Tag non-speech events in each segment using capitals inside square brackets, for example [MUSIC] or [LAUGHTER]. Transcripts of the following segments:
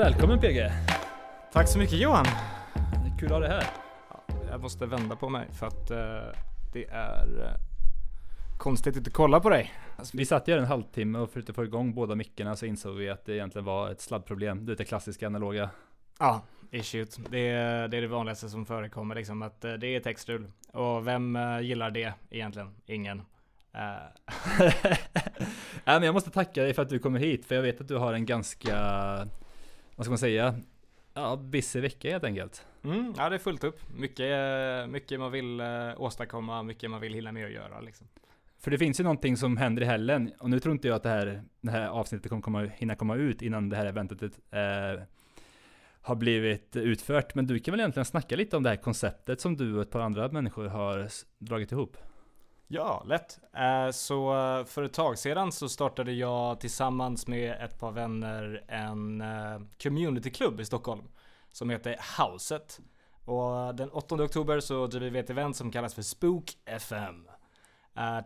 men välkommen PG! Tack så mycket Johan! Det är kul att ha dig här. Jag måste vända på mig för att eh, det är eh, konstigt att inte kolla på dig. Vi satt ju här en halvtimme och försökte få igång båda mickarna så insåg vi att det egentligen var ett sladdproblem. Du vet det klassiska analoga. Ja, issues. Det är, det är det vanligaste som förekommer liksom, att eh, det är textstrul. Och vem eh, gillar det egentligen? Ingen. Eh, [LAUGHS] Nej men jag måste tacka dig för att du kommer hit, för jag vet att du har en ganska, vad ska man säga, ja, busy vecka helt enkelt. mm, ja, det är fullt upp. Mycket, mycket man vill eh, åstadkomma, mycket man vill hinna med att göra liksom. För det finns ju någonting som händer i helgen, och nu tror inte jag att det här, det här avsnittet kommer komma, hinna komma ut innan det här eventet eh, har blivit utfört. Men du kan väl egentligen snacka lite om det här konceptet som du och ett par andra människor har dragit ihop? Ja, lätt. Eh, så eh, för ett tag sedan så startade jag tillsammans med ett par vänner en eh, communityklubb i Stockholm som heter Houset. Och den 8 oktober så driver vi ett event som kallas för Spook FM.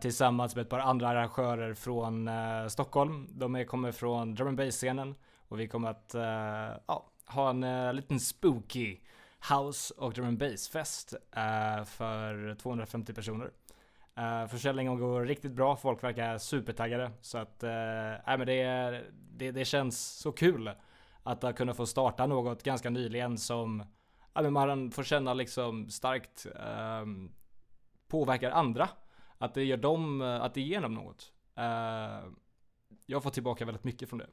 Tillsammans med ett par andra arrangörer från Stockholm. De kommer från drum and bass-scenen och vi kommer att ja, ha en liten spooky house och drum and bass-fest för 250 personer. Uh, försäljningen går riktigt bra, folk verkar supertaggade. Så att, uh, nej, men det, det, det känns så kul att ha kunnat få starta något ganska nyligen som ja, men man får känna liksom starkt uh, påverkar andra. Att det gör dem, att det ger dem något. Uh, jag får tillbaka väldigt mycket från det.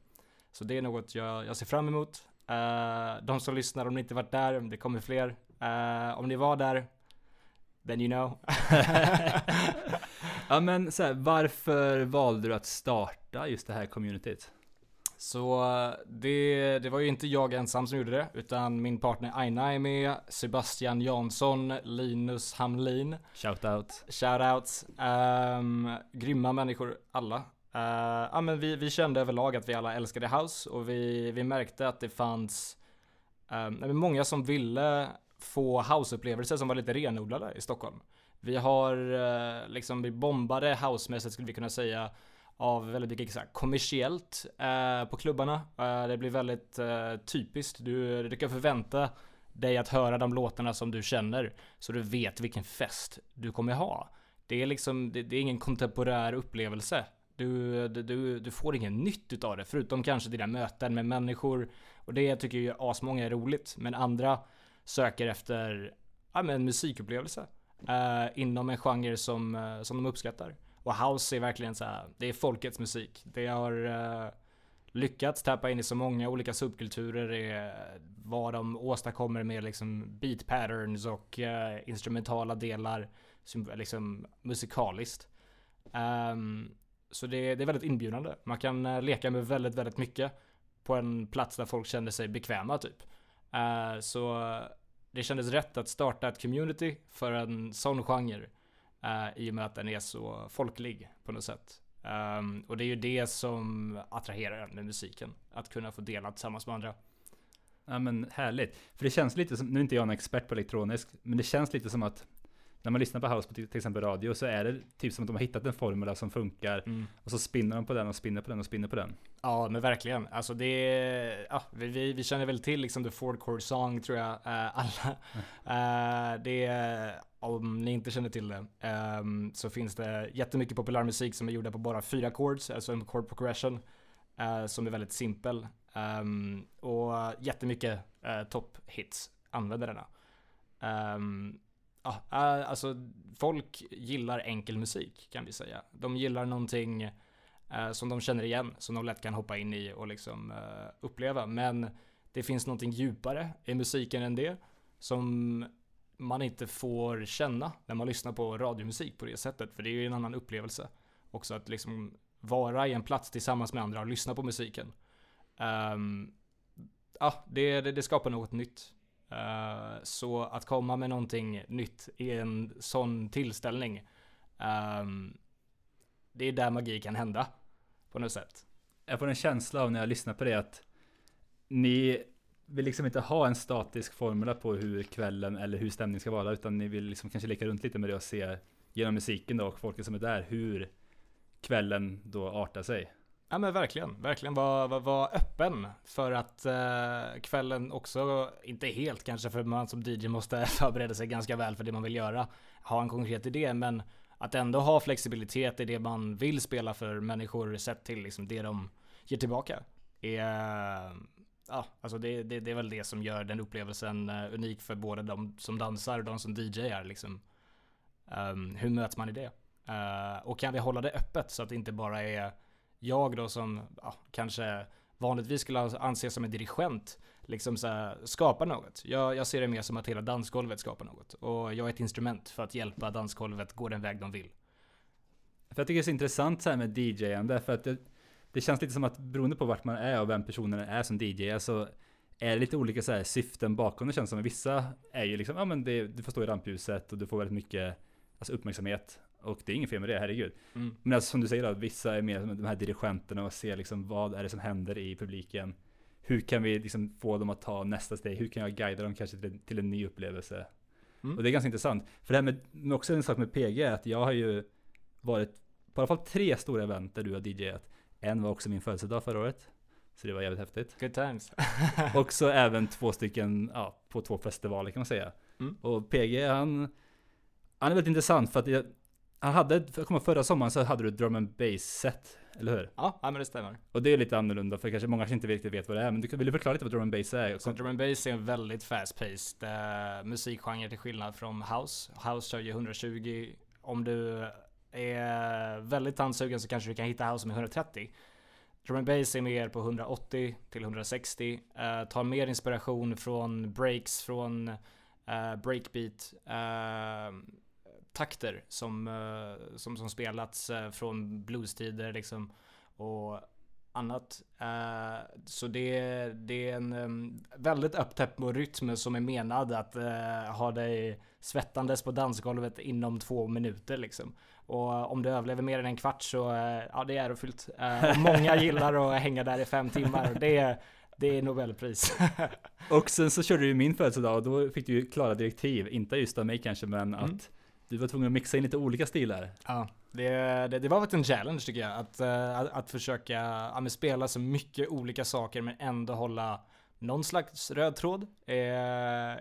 Så det är något jag, jag ser fram emot. Uh, de som lyssnar, om ni inte varit där, det kommer fler. Om ni var där, then you know. [LAUGHS] [LAUGHS] Ja men så här, varför valde du att starta just det här communityt? Så det, det var ju inte jag ensam som gjorde det, utan min partner Aina är med, Sebastian Jansson, Linus Hamlin, Shoutout. shoutouts, um, grymma människor alla. Uh, ja, men vi, vi kände överlag att vi alla älskade house och vi, vi märkte att det fanns um, många som ville få houseupplevelser som var lite renodlade i Stockholm. Vi har eh, liksom, vi bombade housemässigt skulle vi kunna säga av väldigt mycket så här, kommersiellt eh, på klubbarna. Eh, det blir väldigt eh, typiskt. Du, du kan förvänta dig att höra de låtarna som du känner så du vet vilken fest du kommer ha. Det är liksom, det, det är ingen kontemporär upplevelse. Du, du, du, får ingen nytt utav det förutom kanske dina möten med människor och det tycker ju asmånga är roligt men andra söker efter ja, men musikupplevelse eh, inom en genre som, eh, som de uppskattar. Och house är verkligen så här, det är folkets musik. Det har eh, lyckats tappa in i så många olika subkulturer, är eh, vad de åstadkommer med liksom beat patterns och eh, instrumentala delar, som, liksom musikaliskt. Um, så det, det är väldigt inbjudande. Man kan eh, leka med väldigt, väldigt mycket på en plats där folk känner sig bekväma typ. Uh, så det kändes rätt att starta ett community för en sån genre. Uh, I och med att den är så folklig på något sätt. Um, och det är ju det som attraherar en med musiken. Att kunna få dela tillsammans med andra. Ja men härligt. För det känns lite som, nu är inte jag en expert på elektronisk, men det känns lite som att när man lyssnar på house på till exempel radio så är det typ som att de har hittat en formula som funkar och så spinner de på den och spinner på den och spinner på den. Ja men verkligen. Alltså det är, ja, vi, vi, känner väl till liksom the Ford Chord Song tror jag eh, alla. [LAUGHS] Eh, det är, om ni inte känner till det, ehm, så finns det jättemycket populärmusik som är gjorda på bara fyra chords, alltså en chord progression. eh, som är väldigt simpel. Ehm, och jättemycket uh, top hits använder denna. Um, ja, eh, alltså folk gillar enkel musik kan vi säga. De gillar någonting eh, som de känner igen, som de lätt kan hoppa in i och liksom eh, uppleva. Men det finns någonting djupare i musiken än det, som man inte får känna när man lyssnar på radiomusik på det sättet. För det är ju en annan upplevelse. Också att liksom vara i en plats tillsammans med andra och lyssna på musiken. Um, ja, det, det, det skapar något nytt. Eh, så att komma med någonting nytt i en sån tillställning, um, det är där magi kan hända. På något sätt. Jag får en känsla av när jag lyssnar på det att ni vill liksom inte ha en statisk formula på hur kvällen eller hur stämningen ska vara utan ni vill liksom kanske leka runt lite med det och se genom musiken då och folket som är där hur kvällen då artar sig. Ja men verkligen, verkligen var, var, var öppen för att eh, kvällen också, inte helt kanske för man som DJ måste [LAUGHS] förbereda sig ganska väl för det man vill göra, ha en konkret idé, men att ändå ha flexibilitet i det man vill spela för människor sett till liksom det de ger tillbaka. Är, ja, alltså det, det, det är väl det som gör den upplevelsen eh, unik för både de som dansar och de som DJar liksom. Um, hur möts man i det? Uh, och kan vi hålla det öppet så att det inte bara är jag då som ja, kanske vanligtvis skulle anses som en dirigent liksom så här, skapar något. Jag, jag ser det mer som att hela dansgolvet skapar något. Och jag är ett instrument för att hjälpa dansgolvet gå den väg de vill. För jag tycker det är så intressant så här med DJande för att det, det känns lite som att beroende på vart man är och vem personen är som DJ så är det lite olika så här syften bakom. Det känns som att vissa är ju liksom, ja men det, du får stå i rampljuset och du får väldigt mycket alltså uppmärksamhet. Och det är inget fel med det, herregud. Mm. Men alltså, som du säger då, vissa är mer som de här dirigenterna och ser liksom vad är det som händer i publiken. Hur kan vi liksom få dem att ta nästa steg? Hur kan jag guida dem kanske till, till en ny upplevelse? Mm. Och det är ganska intressant. För det här med, med också en sak med PG är att jag har ju varit på alla fall tre stora event där du har DJat. En var också min födelsedag förra året. Så det var jävligt häftigt. Good times. [LAUGHS] och så även två stycken, ja, på två festivaler kan man säga. Mm. Och PG han, han är väldigt intressant för att jag, han hade, komma förra sommaren så hade du drum and bass set, eller hur? Ja, men det stämmer. Och det är lite annorlunda för kanske många kanske inte riktigt vet vad det är. Men du, vill du förklara lite vad drum and bass är? Så drum and bass är en väldigt fast paced uh, musikgenre till skillnad från house. House kör ju 120. Om du är väldigt tandsugen så kanske du kan hitta house med 130. Drum and bass är mer på 180 till 160. Uh, tar mer inspiration från breaks, från uh, breakbeat. Takter som, uh, som, som spelats uh, från bluestider liksom. Och annat. Uh, så det, det är en väldigt upptempo rytm som är menad att ha dig svettandes på dansgolvet inom två minuter liksom. Och om du överlever mer än en kvart så, ja det är ärofyllt. många [LAUGHS] gillar att hänga där i fem timmar. Det, det är Nobelpris. och sen så körde du min födelsedag och då fick du ju klara direktiv, inte just av mig kanske men mm. att du var tvungen att mixa in lite olika stilar. Ja, det, det, det var väl en challenge tycker jag. Att, uh, att, att, försöka ja, spela så mycket olika saker men ändå hålla någon slags röd tråd i,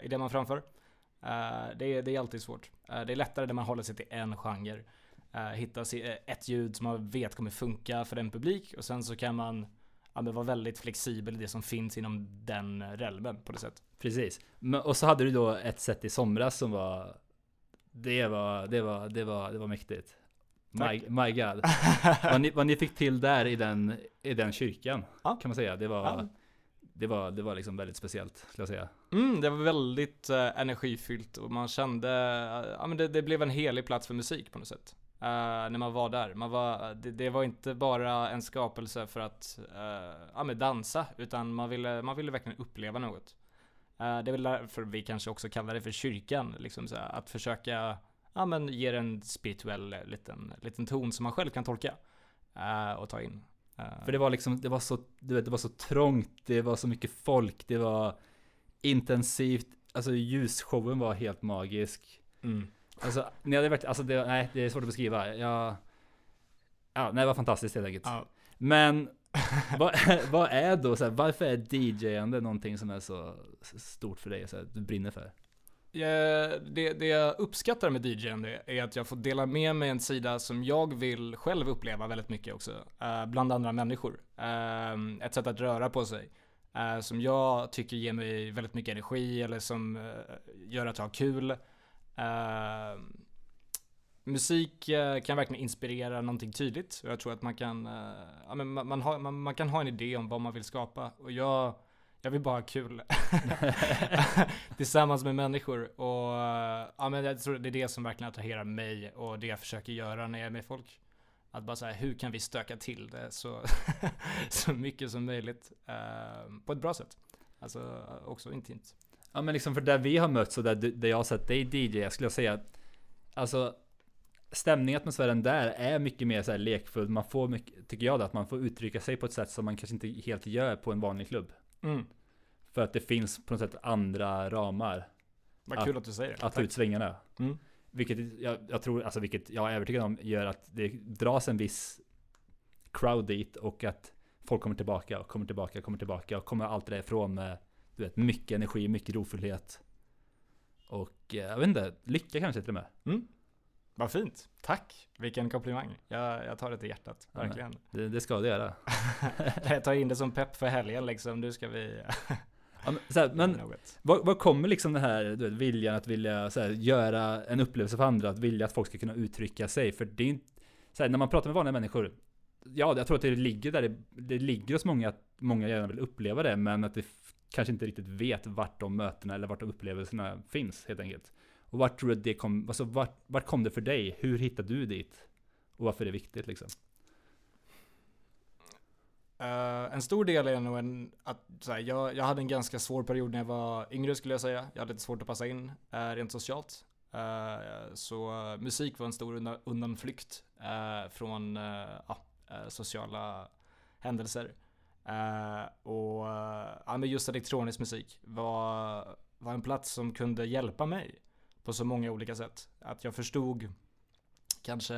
i det man framför. Uh, det, det är alltid svårt. Uh, det är lättare när man håller sig till en genre. hitta ett ljud som man vet kommer funka för den publik och sen så kan man ja, vara väldigt flexibel i det som finns inom den relmen på det sättet. Precis. Och så hade du då ett sätt i somras som var det var, det var, det var, det var mäktigt. My, my God. [LAUGHS] vad, ni, vad ni fick till där i den, i den kyrkan, ja. kan man säga. Det var, ja. det var, det var liksom väldigt speciellt, skulle jag säga. Mm, det var väldigt uh, energifyllt och man kände, uh, ja men det, det, blev en helig plats för musik på något sätt. Uh, när man var där. Man var, det, det, var inte bara en skapelse för att ja, men dansa, utan man ville, man ville verkligen uppleva något. Eh, det är väl därför vi kanske också kallar det för kyrkan. Liksom så att försöka ja, men ge en spirituell eh, liten, liten ton som man själv kan tolka. Uh, och ta in. För det var liksom, det var så, du vet, det var så trångt, det var så mycket folk, det var intensivt. Alltså ljusshowen var helt magisk. Mm. Alltså, ni hade varit, alltså det, nej, det är svårt att beskriva. Jag, ja, nej, det var fantastiskt helt enkelt. Ja. Men [LAUGHS] vad, vad, är då, så här, varför är DJande någonting som är så stort för dig, så här, du brinner för? Ja, det, det jag uppskattar med DJande är att jag får dela med mig en sida som jag vill själv uppleva väldigt mycket också, uh, bland andra människor. Uh, ett sätt att röra på sig. Uh, som jag tycker ger mig väldigt mycket energi eller som gör att jag har kul musik eh, kan verkligen inspirera någonting tydligt. Jag tror att man kan, eh, ja, men man, man, har, man, man, kan ha en idé om vad man vill skapa. Och jag, jag vill bara ha kul. [LAUGHS] [LAUGHS] Tillsammans med människor. Och ja, men jag tror det är det som verkligen attraherar mig och det jag försöker göra när jag är med folk. Att bara säga hur kan vi stöka till det så, [LAUGHS] så mycket som möjligt. Uh, på ett bra sätt. Alltså också intimt. Ja men liksom för där vi har mötts och där, där jag har sett dig DJ, jag skulle säga Alltså stämningen, atmosfären där är mycket mer så lekfull. Man får mycket, tycker jag då, att man får uttrycka sig på ett sätt som man kanske inte helt gör på en vanlig klubb. Mm. För att det finns på något sätt andra ramar. Vad kul att du säger det. Att ta ut svängarna. Mm. Vilket jag, jag, tror, alltså vilket jag är övertygad om gör att det dras en viss crowd dit och att folk kommer tillbaka och kommer tillbaka och kommer tillbaka och kommer allt det där ifrån med du vet, mycket energi, mycket rofullhet. Och eh, jag vet inte, lycka kanske till och med. Mm. Vad fint. Tack. Vilken komplimang. Jag, jag tar det till hjärtat. Ja, Verkligen. Det, det ska du göra. [LAUGHS] jag tar in det som pepp för helgen liksom. Nu ska vi... Ja, men, här, [LAUGHS] men. Vad, vad kommer liksom den här du vet, viljan att vilja här, göra en upplevelse för andra? Att vilja att folk ska kunna uttrycka sig? För det är inte, så här, när man pratar med vanliga människor. Ja, jag tror att det ligger där. Det, det ligger hos många att många gärna vill uppleva det, men att det kanske inte riktigt vet vart de mötena eller vart de upplevelserna finns helt enkelt. Och vart tror du att det kom? Alltså vart, vart kom det för dig? Hur hittade du dit? Och varför är det viktigt liksom? Uh, en stor del är nog en, att här, jag, jag hade en ganska svår period när jag var yngre skulle jag säga. Jag hade lite svårt att passa in uh, rent socialt. Uh, så musik var en stor undan, undanflykt från sociala händelser. Och ja, men just elektronisk musik var, var en plats som kunde hjälpa mig på så många olika sätt. Att jag förstod kanske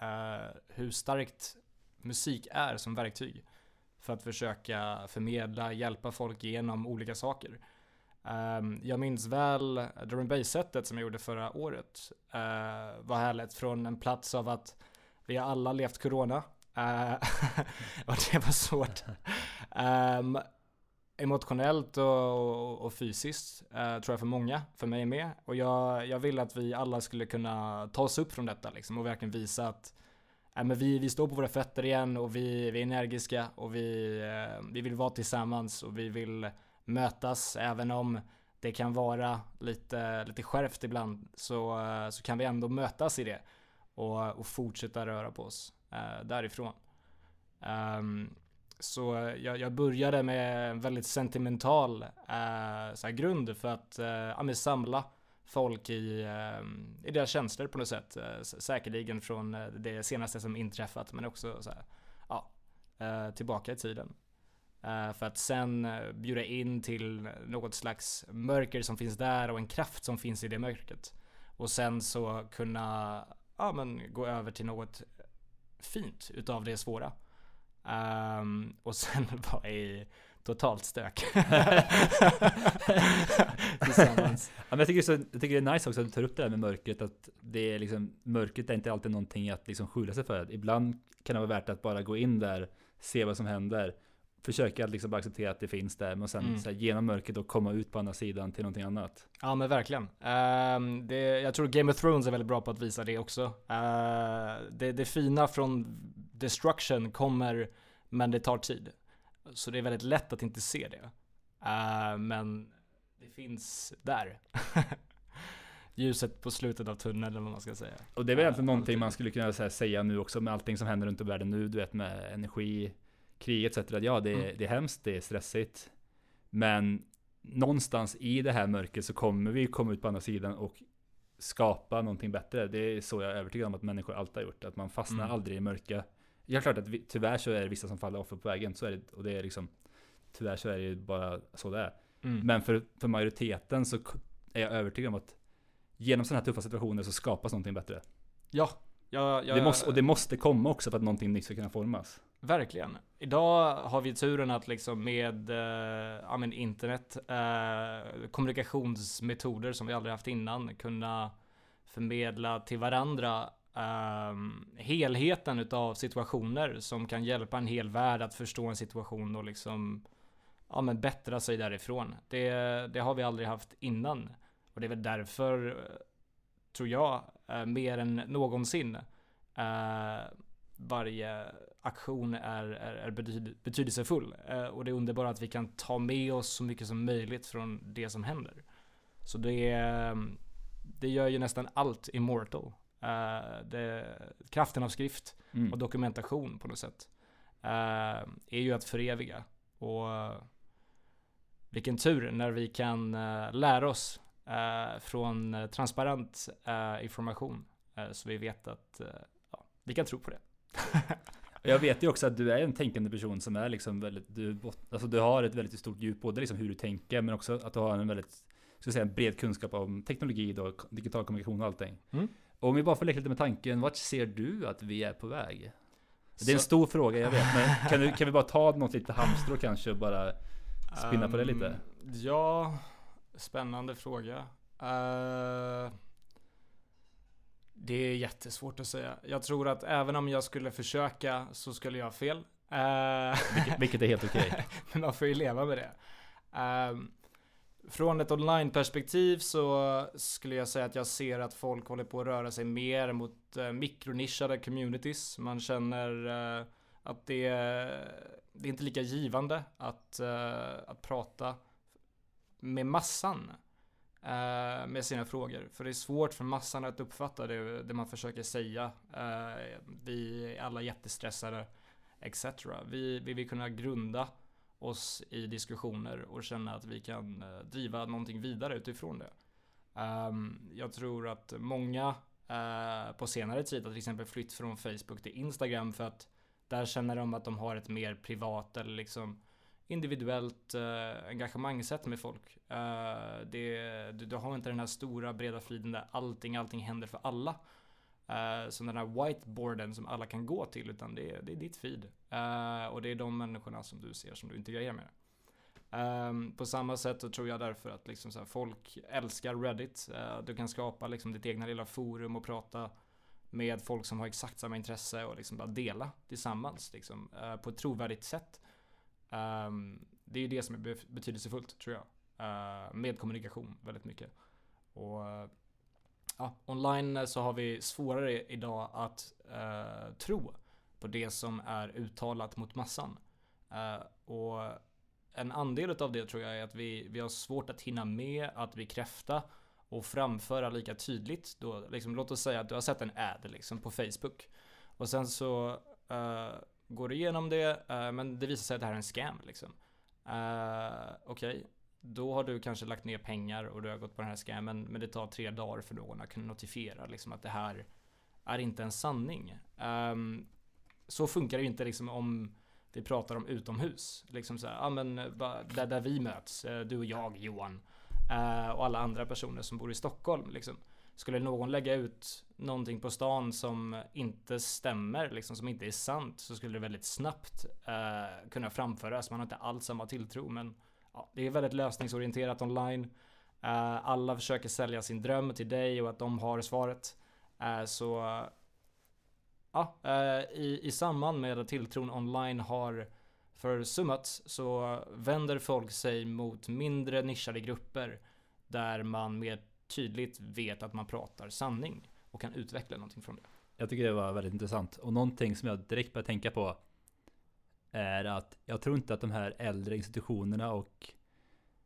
eh, hur starkt musik är som verktyg för att försöka förmedla, hjälpa folk genom olika saker. Ehm, jag minns väl drum and bass-setet som jag gjorde förra året. Uh, var härligt från en plats av att vi har alla levt corona. Eh, [LAUGHS] och det var svårt. Ehm, emotionellt och, och, och fysiskt eh, tror jag för många, för mig med. Och jag, jag vill att vi alla skulle kunna ta oss upp från detta liksom, och verkligen visa att eh, men vi, vi står på våra fötter igen och vi, vi är energiska och vi, eh, vi vill vara tillsammans och vi vill mötas även om det kan vara lite, lite skärpt ibland så, eh, så kan vi ändå mötas i det och, och fortsätta röra på oss eh, därifrån. Um, så eh, jag, jag började med en väldigt sentimental eh, så här grund för att eh, ja, samla folk i, eh, i deras känslor på något sätt. Eh, säkerligen från eh, det senaste som inträffat men också så här, ja, eh, tillbaka i tiden. Eh, för att sen eh, bjuda in till något slags mörker som finns där och en kraft som finns i det mörkret. Och sen så kunna ja, men gå över till något fint utav det svåra. Ehm, och sen [LAUGHS] vara i totalt stök. [LAUGHS] Tillsammans. Ja, men jag, tycker så, jag tycker det är nice också att du tar upp det här med mörkret. Att det är liksom, mörkret är inte alltid någonting att liksom skjula sig för. Ibland kan det vara värt att bara gå in där, se vad som händer. Försöka att liksom bara acceptera att det finns där. Men sen Mm. här, genom mörkret och komma ut på andra sidan till någonting annat. Ja men verkligen. Ehm, det, jag tror Game of Thrones är väldigt bra på att visa det också. Eh, det, det fina från destruction kommer, men det tar tid. Så det är väldigt lätt att inte se det. Eh, men det finns där. [LAUGHS] Ljuset på slutet av tunneln eller vad man ska säga. Och det är väl egentligen någonting alltid. man skulle kunna här, säga nu också med allting som händer runt om i världen nu. Du vet med energi, krig etc. Att Ja, det är, Mm. det är hemskt, det är stressigt. Men någonstans i det här mörkret så kommer vi komma ut på andra sidan och skapa någonting bättre. Det är så jag är övertygad om att människor alltid har gjort. Att man fastnar Mm. aldrig i mörka. Ja, klart att vi, tyvärr så är det vissa som faller offer på vägen. Så är det, och det är liksom Tyvärr så är det bara så det är. Mm. Men för, för majoriteten så är jag övertygad om att genom sådana här tuffa situationer så skapas någonting bättre. Ja, jag, jag, Det måste, och det måste komma också för att någonting nytt ska kunna formas. Verkligen. Idag har vi turen att liksom med eh, ja, men internet, eh, kommunikationsmetoder som vi aldrig haft innan, kunna förmedla till varandra ehm, helheten utav situationer som kan hjälpa en hel värld att förstå en situation och liksom ja, men bättra sig därifrån. Det, det har vi aldrig haft innan. Och det är väl därför, eh, tror jag, eh, mer än någonsin eh, varje aktion är, är, är betyd, betydelsefull. Eh, och det är underbart att vi kan ta med oss så mycket som möjligt från det som händer. Så det, ehm, det gör ju nästan allt immortal. Eh, det, kraften av skrift Mm. och dokumentation på något sätt. eh, är ju att föreviga. Och eh, vilken tur när vi kan lära oss från transparent information. så vi vet att ja, vi kan tro på det. [LAUGHS] Jag vet ju också att du är en tänkande person som är liksom väldigt, du, alltså du har ett väldigt stort djup, både liksom hur du tänker men också att du har en väldigt, ska säga, bred kunskap om teknologi då, digital kommunikation och allting. Mm. Och om vi bara får leka lite med tanken, vart ser du att vi är på väg? Det är en Så- stor fråga, jag vet. Men kan, du, kan vi bara ta något lite halmstrå kanske och bara spinna på det lite? Ehm, Ja, spännande fråga. Eh, det är jättesvårt att säga. Jag tror att även om jag skulle försöka så skulle jag ha fel. Eh, Vilket, vilket är helt okej. [LAUGHS] Men man får ju leva med det. Ehm, från ett online-perspektiv så skulle jag säga att jag ser att folk håller på att röra sig mer mot eh, mikronischade communities. Man känner eh, att det, det är inte lika givande att, eh, att prata med massan eh, med sina frågor. För det är svårt för massan att uppfatta det, det man försöker säga. Eh, vi är alla jättestressade etc. Vi, vi vill kunna grunda oss i diskussioner och känna att vi kan eh, driva någonting vidare utifrån det. Ehm, jag tror att många eh, på senare tid har till exempel flytt från Facebook till Instagram för att där känner de att de har ett mer privat eller liksom individuellt eh, engagemangssätt med folk. Eh, det, du, du har inte den här stora breda friden där allting, allting händer för alla. Eh, uh, som den här whiteboarden som alla kan gå till utan det är, det är ditt feed. Uh, och det är de människorna som du ser som du integrerar med. Um, på samma sätt så tror jag därför att liksom så här, folk älskar Reddit. Uh, du kan skapa liksom ditt egna lilla forum och prata med folk som har exakt samma intresse och liksom bara dela tillsammans liksom, på ett trovärdigt sätt. Um, det är ju det som är betydelsefullt tror jag. Med kommunikation väldigt mycket. Och ja, online så har vi svårare idag att eh, tro på det som är uttalat mot massan. Eh, och en andel av det tror jag är att vi, vi har svårt att hinna med att bekräfta och framföra lika tydligt. Då, liksom, låt oss säga att du har sett en ad liksom, på Facebook. Och sen så eh, går du igenom det, eh, men det visar sig att det här är en scam. Liksom. Uh, Okej, då har du kanske lagt ner pengar och du har gått på den här scammen, men det tar tre dagar för någon att kunna notifiera liksom, att det här är inte en sanning. Um, så funkar det ju inte liksom om vi pratar om utomhus. Liksom så här, ah, men där, där vi möts, eh, du och jag Johan. uh, och alla andra personer som bor i Stockholm. Liksom. Skulle någon lägga ut någonting på stan som inte stämmer, liksom, som inte är sant, så skulle det väldigt snabbt uh, kunna framföras. Man har inte alls samma tilltro, men ja, det är väldigt lösningsorienterat online. Eh, alla försöker sälja sin dröm till dig och att de har svaret. Eh, så ja, eh, i, i samband med att tilltron online har försummats så vänder folk sig mot mindre nischade grupper där man mer tydligt vet att man pratar sanning och kan utveckla någonting från det. Jag tycker det var väldigt intressant. Och någonting som jag direkt började tänka på är att jag tror inte att de här äldre institutionerna och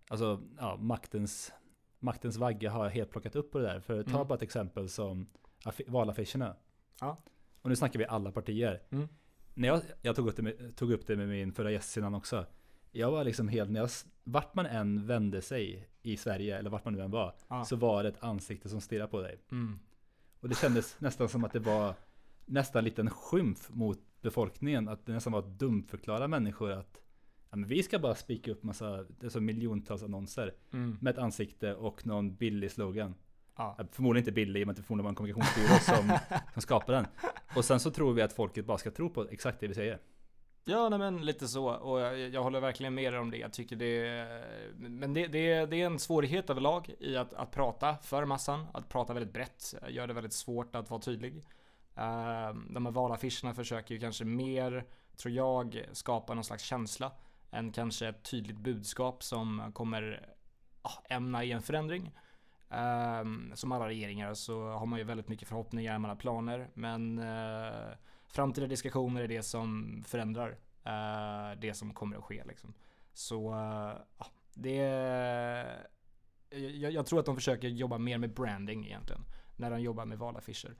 alltså ja, maktens, maktens vagga har helt plockat upp på det där. För ta Mm. bara ett exempel som affi- valaffischerna. Ja. Och nu snackar vi alla partier. Mm. När jag, jag tog, upp det med, tog upp det med min förra gäst innan också. Jag var liksom helt, när jag, vart man än vände sig i Sverige, eller vart man nu än var, Ja. så var det ett ansikte som stirrade på dig. Mm. Och det kändes nästan som att det var nästan en skymf mot befolkningen. Att det nästan var att dumförklara människor att ja, men vi ska bara spika upp massa, det är så miljontals annonser Mm. med ett ansikte och någon billig slogan. Ja. Förmodligen inte billig, men det förmodligen var en kommunikationsbyrå [LAUGHS] som, som skapade den. Och sen så tror vi att folket bara ska tro på exakt det vi säger. Ja, nej, men lite så. Och jag, jag håller verkligen med om det. Jag tycker det Men det, det, det är en svårighet överlag i att, att prata för massan. Att prata väldigt brett gör det väldigt svårt att vara tydlig. Ehm, de här valaffischerna försöker ju kanske mer, tror jag, skapa någon slags känsla. Än kanske ett tydligt budskap som kommer ah, ämna i en förändring. Ehm, som alla regeringar så har man ju väldigt mycket förhoppningar, man har planer. Men eh, framtida diskussioner är det som förändrar eh, det som kommer att ske. Liksom. Så eh, ah, det jag, jag tror att de försöker jobba mer med branding egentligen. När de jobbar med valaffischer.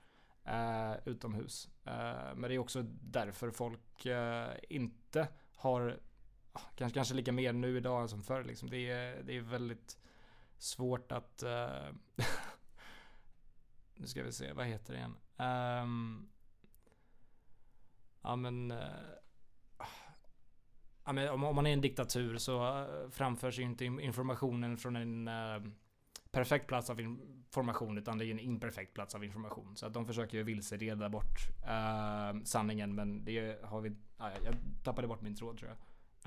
Eh, utomhus. Eh, men det är också därför folk eh, inte har ah, kanske, kanske lika mer nu idag som förr. Liksom. Det, är, det är väldigt svårt att... eh, [LAUGHS] nu ska vi se, vad heter det igen? Ehm, ja men... eh, ja, men om, om man är en diktatur så eh, framförs ju inte informationen från en eh, perfekt plats av information utan det är en imperfekt plats av information. Så att de försöker ju vilseleda bort uh, sanningen men det har vi, ah, jag tappade bort min tråd tror jag.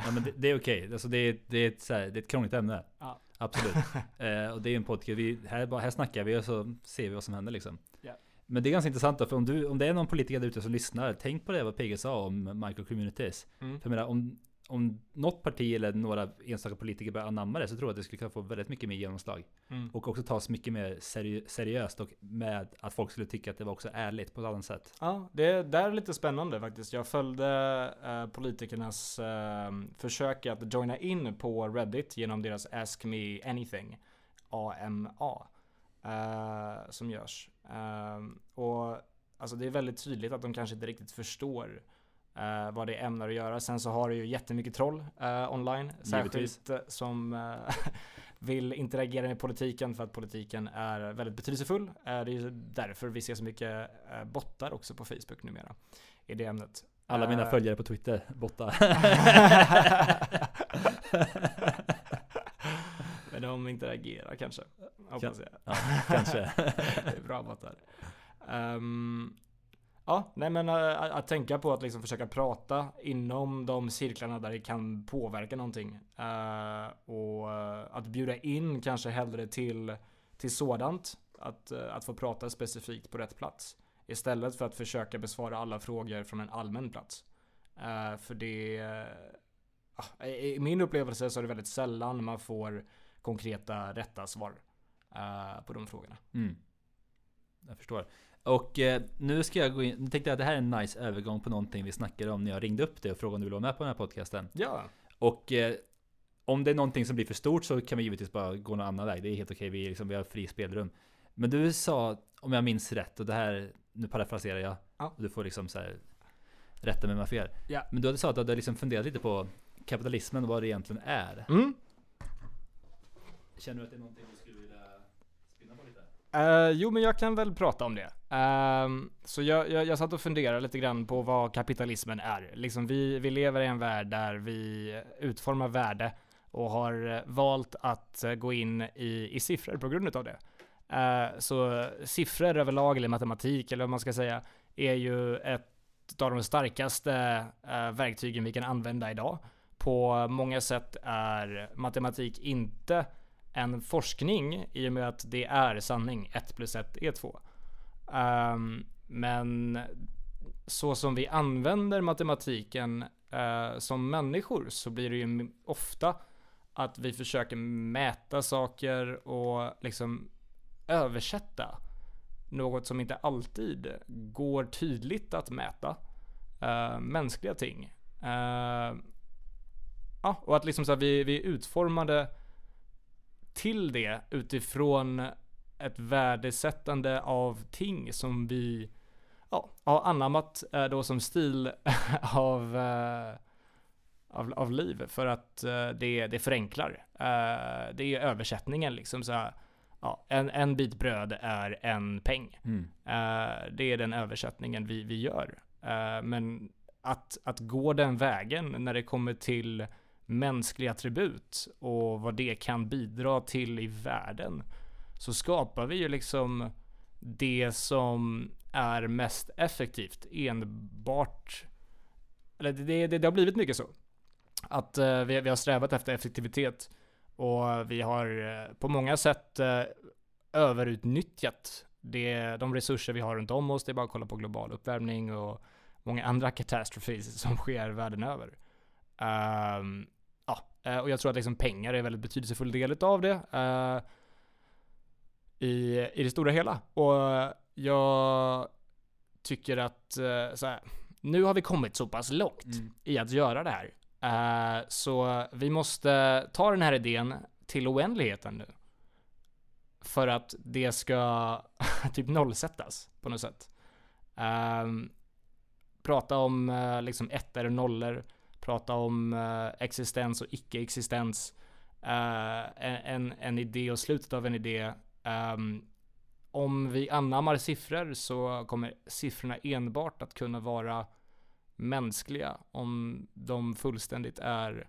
Ja men det, det är okej, okay. alltså det, det, är ett, här, det är ett krångligt ämne. Ja. Absolut. [LAUGHS] eh, och det är en podcast, vi, här, här snackar vi och så ser vi vad som händer liksom. Yeah. Men det är ganska intressant då, för om, du, om det är någon politiker där ute som lyssnar, tänk på det vad PG sa om microcommunities. Mm. För jag menar, om, om något parti eller några enstaka politiker börjar anamma det så tror jag att det skulle kunna få väldigt mycket mer genomslag. Mm. Och också tas mycket mer seri seriöst och med att folk skulle tycka att det var också ärligt på ett annat sätt. Ja, det där är lite spännande faktiskt. Jag följde eh, politikernas eh, försök att joina in på Reddit genom deras Ask Me Anything, AMA, eh, som görs. Ehm, och alltså det är väldigt tydligt att de kanske inte riktigt förstår Uh, vad det ämnar att göra. Sen så har det ju jättemycket troll uh, online. Särskilt uh, som [LAUGHS] vill interagera med politiken för att politiken är väldigt betydelsefull. det är ju därför vi ser så mycket bottar också på Facebook numera. I det ämnet. Alla mina följare på Twitter, bottar. [LAUGHS] Men de interagerar kanske. Hoppas jag. Ja, kanske. [LAUGHS] det är bra bottar. Um, Ja, nej men eh, att, att tänka på att liksom försöka prata inom de cirklarna där det kan påverka någonting. Uh, och eh, att bjuda in kanske hellre till, till sådant. Att, uh, att få prata specifikt på rätt plats. Istället för att försöka besvara alla frågor från en allmän plats. för det... I min upplevelse så är det väldigt sällan man får konkreta rätta svar på de frågorna. Mm. Jag förstår. Och eh, nu ska jag gå in, nu tänkte jag att det här är en nice övergång på någonting vi snackade om när jag ringde upp dig och frågade om du ville vara med på den här podcasten. Ja. Och eh, om det är någonting som blir för stort så kan vi givetvis bara gå någon annan väg. Det är helt okej, vi, liksom, vi har fri spelrum. Men du sa, om jag minns rätt, och det här, nu parafraserar jag, ja. och du får liksom så här, rätta mig om jag har fel. Ja. Men du hade sagt att du hade liksom funderat lite på kapitalismen och vad det egentligen är. Mm. Känner du att det är någonting du skulle vilja spinna på lite? Uh, jo, men jag kan väl prata om det. Uh, så jag, jag, jag satt och funderade lite grann på vad kapitalismen är. Liksom vi, vi lever i en värld där vi utformar värde och har eh, valt att eh, gå in i, i siffror på grund av det. Uh, så siffror överlag, eller matematik, eller vad man ska säga, är ju ett av de starkaste uh, verktygen vi kan använda idag. På många sätt är matematik inte en forskning i och med att det är sanning. 1 plus 1 är 2. Um, ehm, men så som vi använder matematiken uh, som människor så blir det ju ofta att vi försöker mäta saker och liksom översätta något som inte alltid går tydligt att mäta. Uh, mänskliga ting. Uh, ja, och att liksom så vi, vi utformade till det utifrån ett värdesättande av ting som vi ja, har anammat eh, då som stil [LAUGHS] av, eh, av, av liv för att eh, det, det förenklar. Det är översättningen liksom så här, ja, en, en bit bröd är en peng. Mm. Det är den översättningen vi, vi gör. Men att, att gå den vägen när det kommer till mänskliga attribut och vad det kan bidra till i världen så skapar vi ju liksom det som är mest effektivt enbart. Eller det, det, det har blivit mycket så. Att uh, vi, vi har strävat efter effektivitet och vi har uh, på många sätt uh, överutnyttjat det, de resurser vi har runt om oss. Det är bara att kolla på global uppvärmning och många andra katastrofer som sker världen över. Um, ja, och jag tror att liksom pengar är en väldigt betydelsefull del av det i, i det stora hela. Och jag tycker att eh, så här, nu har vi kommit så pass långt mm. i att göra det här. Så vi måste ta den här idén till oändligheten nu. För att det ska [LAUGHS] typ nollsättas på något sätt. Prata om liksom ettor och nollor. Prata om existens och icke-existens. en, en idé och slutet av en idé Um, om vi anammar siffror så kommer siffrorna enbart att kunna vara mänskliga om de fullständigt är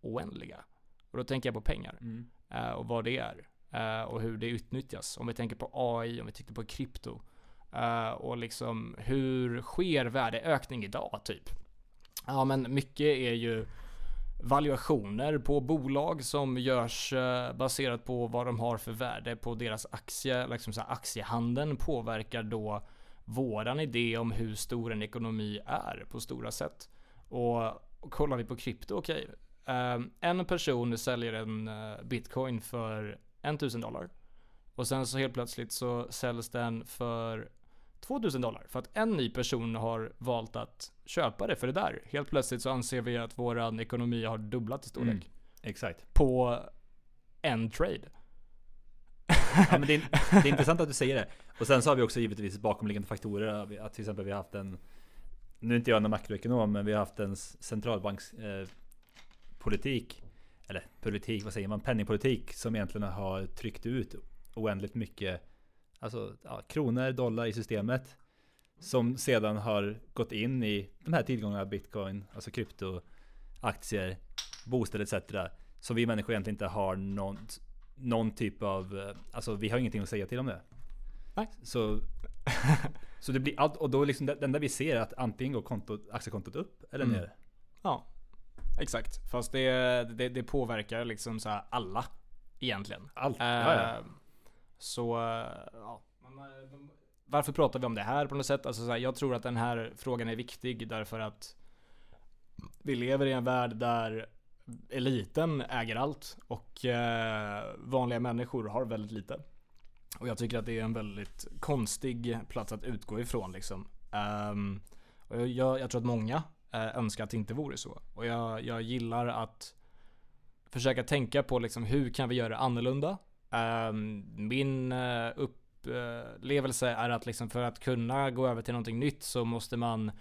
oändliga. Och då tänker jag på pengar mm. uh, och vad det är. eh, och hur det utnyttjas. Om vi tänker på AI, om vi tittar på krypto eh, och liksom hur sker värdeökning idag typ? Ja men mycket är ju valuationer på bolag som görs eh, baserat på vad de har för värde på deras aktie. Liksom så här, aktiehandeln påverkar då våran idé om hur stor en ekonomi är på stora sätt. Och, och kollar vi på krypto, okej. Okay, en person säljer en eh, bitcoin för 1000 dollar. Och sen så helt plötsligt så säljs den för 2000 dollar. För att en ny person har valt att köpa det för det där. Helt plötsligt så anser vi att våran ekonomi har dubblat i storlek. Mm, exakt. På en trade. ja, men det, är, det är intressant att du säger det. Och sen så har vi också givetvis bakomliggande faktorer. Att till exempel vi har haft en Nu är inte jag någon makroekonom men vi har haft en centralbankspolitik eh, Eller politik, vad säger man? Penningpolitik som egentligen har tryckt ut oändligt mycket Alltså ja, kronor, dollar i systemet. Som sedan har gått in i de här tillgångarna, bitcoin, alltså krypto, aktier, bostäder etc. Som vi människor egentligen inte har någon, någon typ av, eh, alltså vi har ingenting att säga till om det. Nej. Så, så det blir allt, och då liksom det enda vi ser är att antingen går kontot, aktiekontot upp eller mm. ner. Ja, exakt. Fast det, det, det påverkar liksom så alla egentligen. Allt, uh, ja, ja. Så, eh, ja. Eh, varför pratar vi om det här på något sätt? Alltså, så här, jag tror att den här frågan är viktig därför att vi lever i en värld där eliten äger allt och eh, vanliga människor har väldigt lite. Och jag tycker att det är en väldigt konstig plats att utgå ifrån liksom. Um, och jag, jag, tror att många eh, önskar att det inte vore så. Och jag, jag gillar att försöka tänka på liksom hur kan vi göra det annorlunda? Ehm, min eh, upplevelse är att liksom för att kunna gå över till någonting nytt så måste man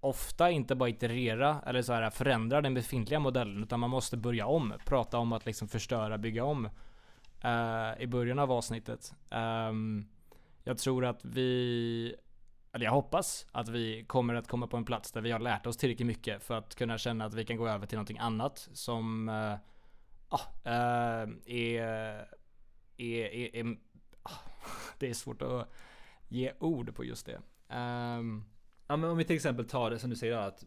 ofta inte bara iterera eller så här förändra den befintliga modellen utan man måste börja om. Prata om att liksom förstöra, bygga om. Uh, I början av avsnittet. Um, jag tror att vi eller jag hoppas att vi kommer att komma på en plats där vi har lärt oss tillräckligt mycket för att kunna känna att vi kan gå över till någonting annat som uh, uh, är är, är, är [LAUGHS] det är svårt att ge ord på just det. Um, ja men om vi till exempel tar det som du säger att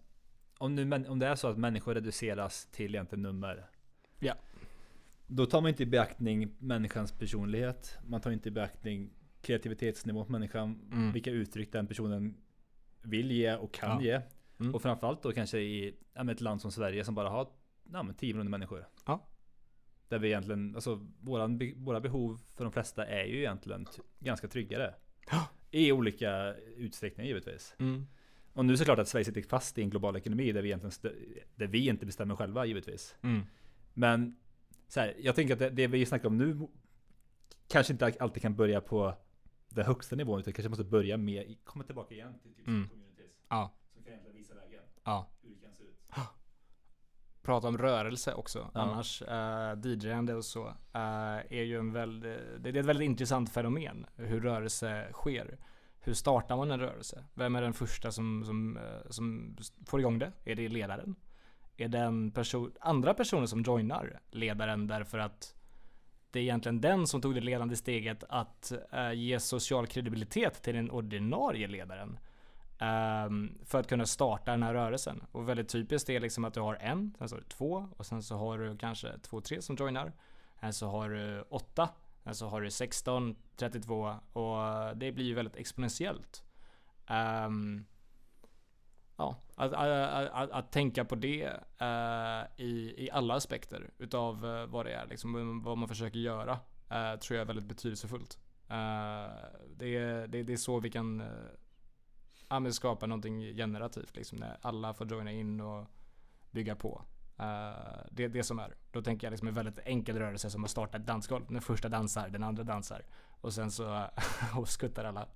om, nu, om det är så att människor reduceras till egentligen nummer. Ja. Då tar man inte i beaktning människans personlighet. Man tar inte i beaktning kreativitetsnivå på människan. Mm. Vilka uttryck den personen vill ge och kan ja. ge. Mm. Och framförallt då kanske i ja, ett land som Sverige som bara har ja, 10 miljoner människor. Ja. Där vi egentligen, alltså våran, våra behov för de flesta är ju egentligen ganska tryggare. I olika utsträckningar givetvis. Mm. Och nu är det klart att Sverige sitter fast i en global ekonomi där vi egentligen där vi inte bestämmer själva givetvis. Mm. Men så här, jag tänker att det, det, vi snackar om nu kanske inte alltid kan börja på den högsta nivån utan kanske måste börja med, komma tillbaka igen till typ mm. communities. Ja. Som kan egentligen visa vägen. Ja. Hur det kan se ut prata om rörelse också. Ja. Annars, uh, DJande och så, uh, är ju en väldigt, det är ett väldigt intressant fenomen. Hur rörelse sker. Hur startar man en rörelse? Vem är den första som, som, uh, som får igång det? Är det ledaren? Är det en person, andra personer som joinar ledaren därför att det är egentligen den som tog det ledande steget att uh, ge social kredibilitet till den ordinarie ledaren. Um, för att kunna starta den här rörelsen. Och väldigt typiskt är liksom att du har en, sen så har du två och sen så har du kanske två, tre som joinar. Sen så har du åtta, sen så har du 16, 32 och det blir ju väldigt exponentiellt. Um, ja, att, att, att, att, tänka på det uh, i, i alla aspekter utav uh, vad det är, liksom, vad man försöker göra, uh, tror jag är väldigt betydelsefullt. det, det, det är så vi kan ja, men skapa någonting generativt liksom. När alla får joina in och bygga på. Uh, det är det som är. Då tänker jag liksom en väldigt enkel rörelse som att starta ett dansgolv. Den första dansar, den andra dansar. Och sen så [LAUGHS] och skuttar alla.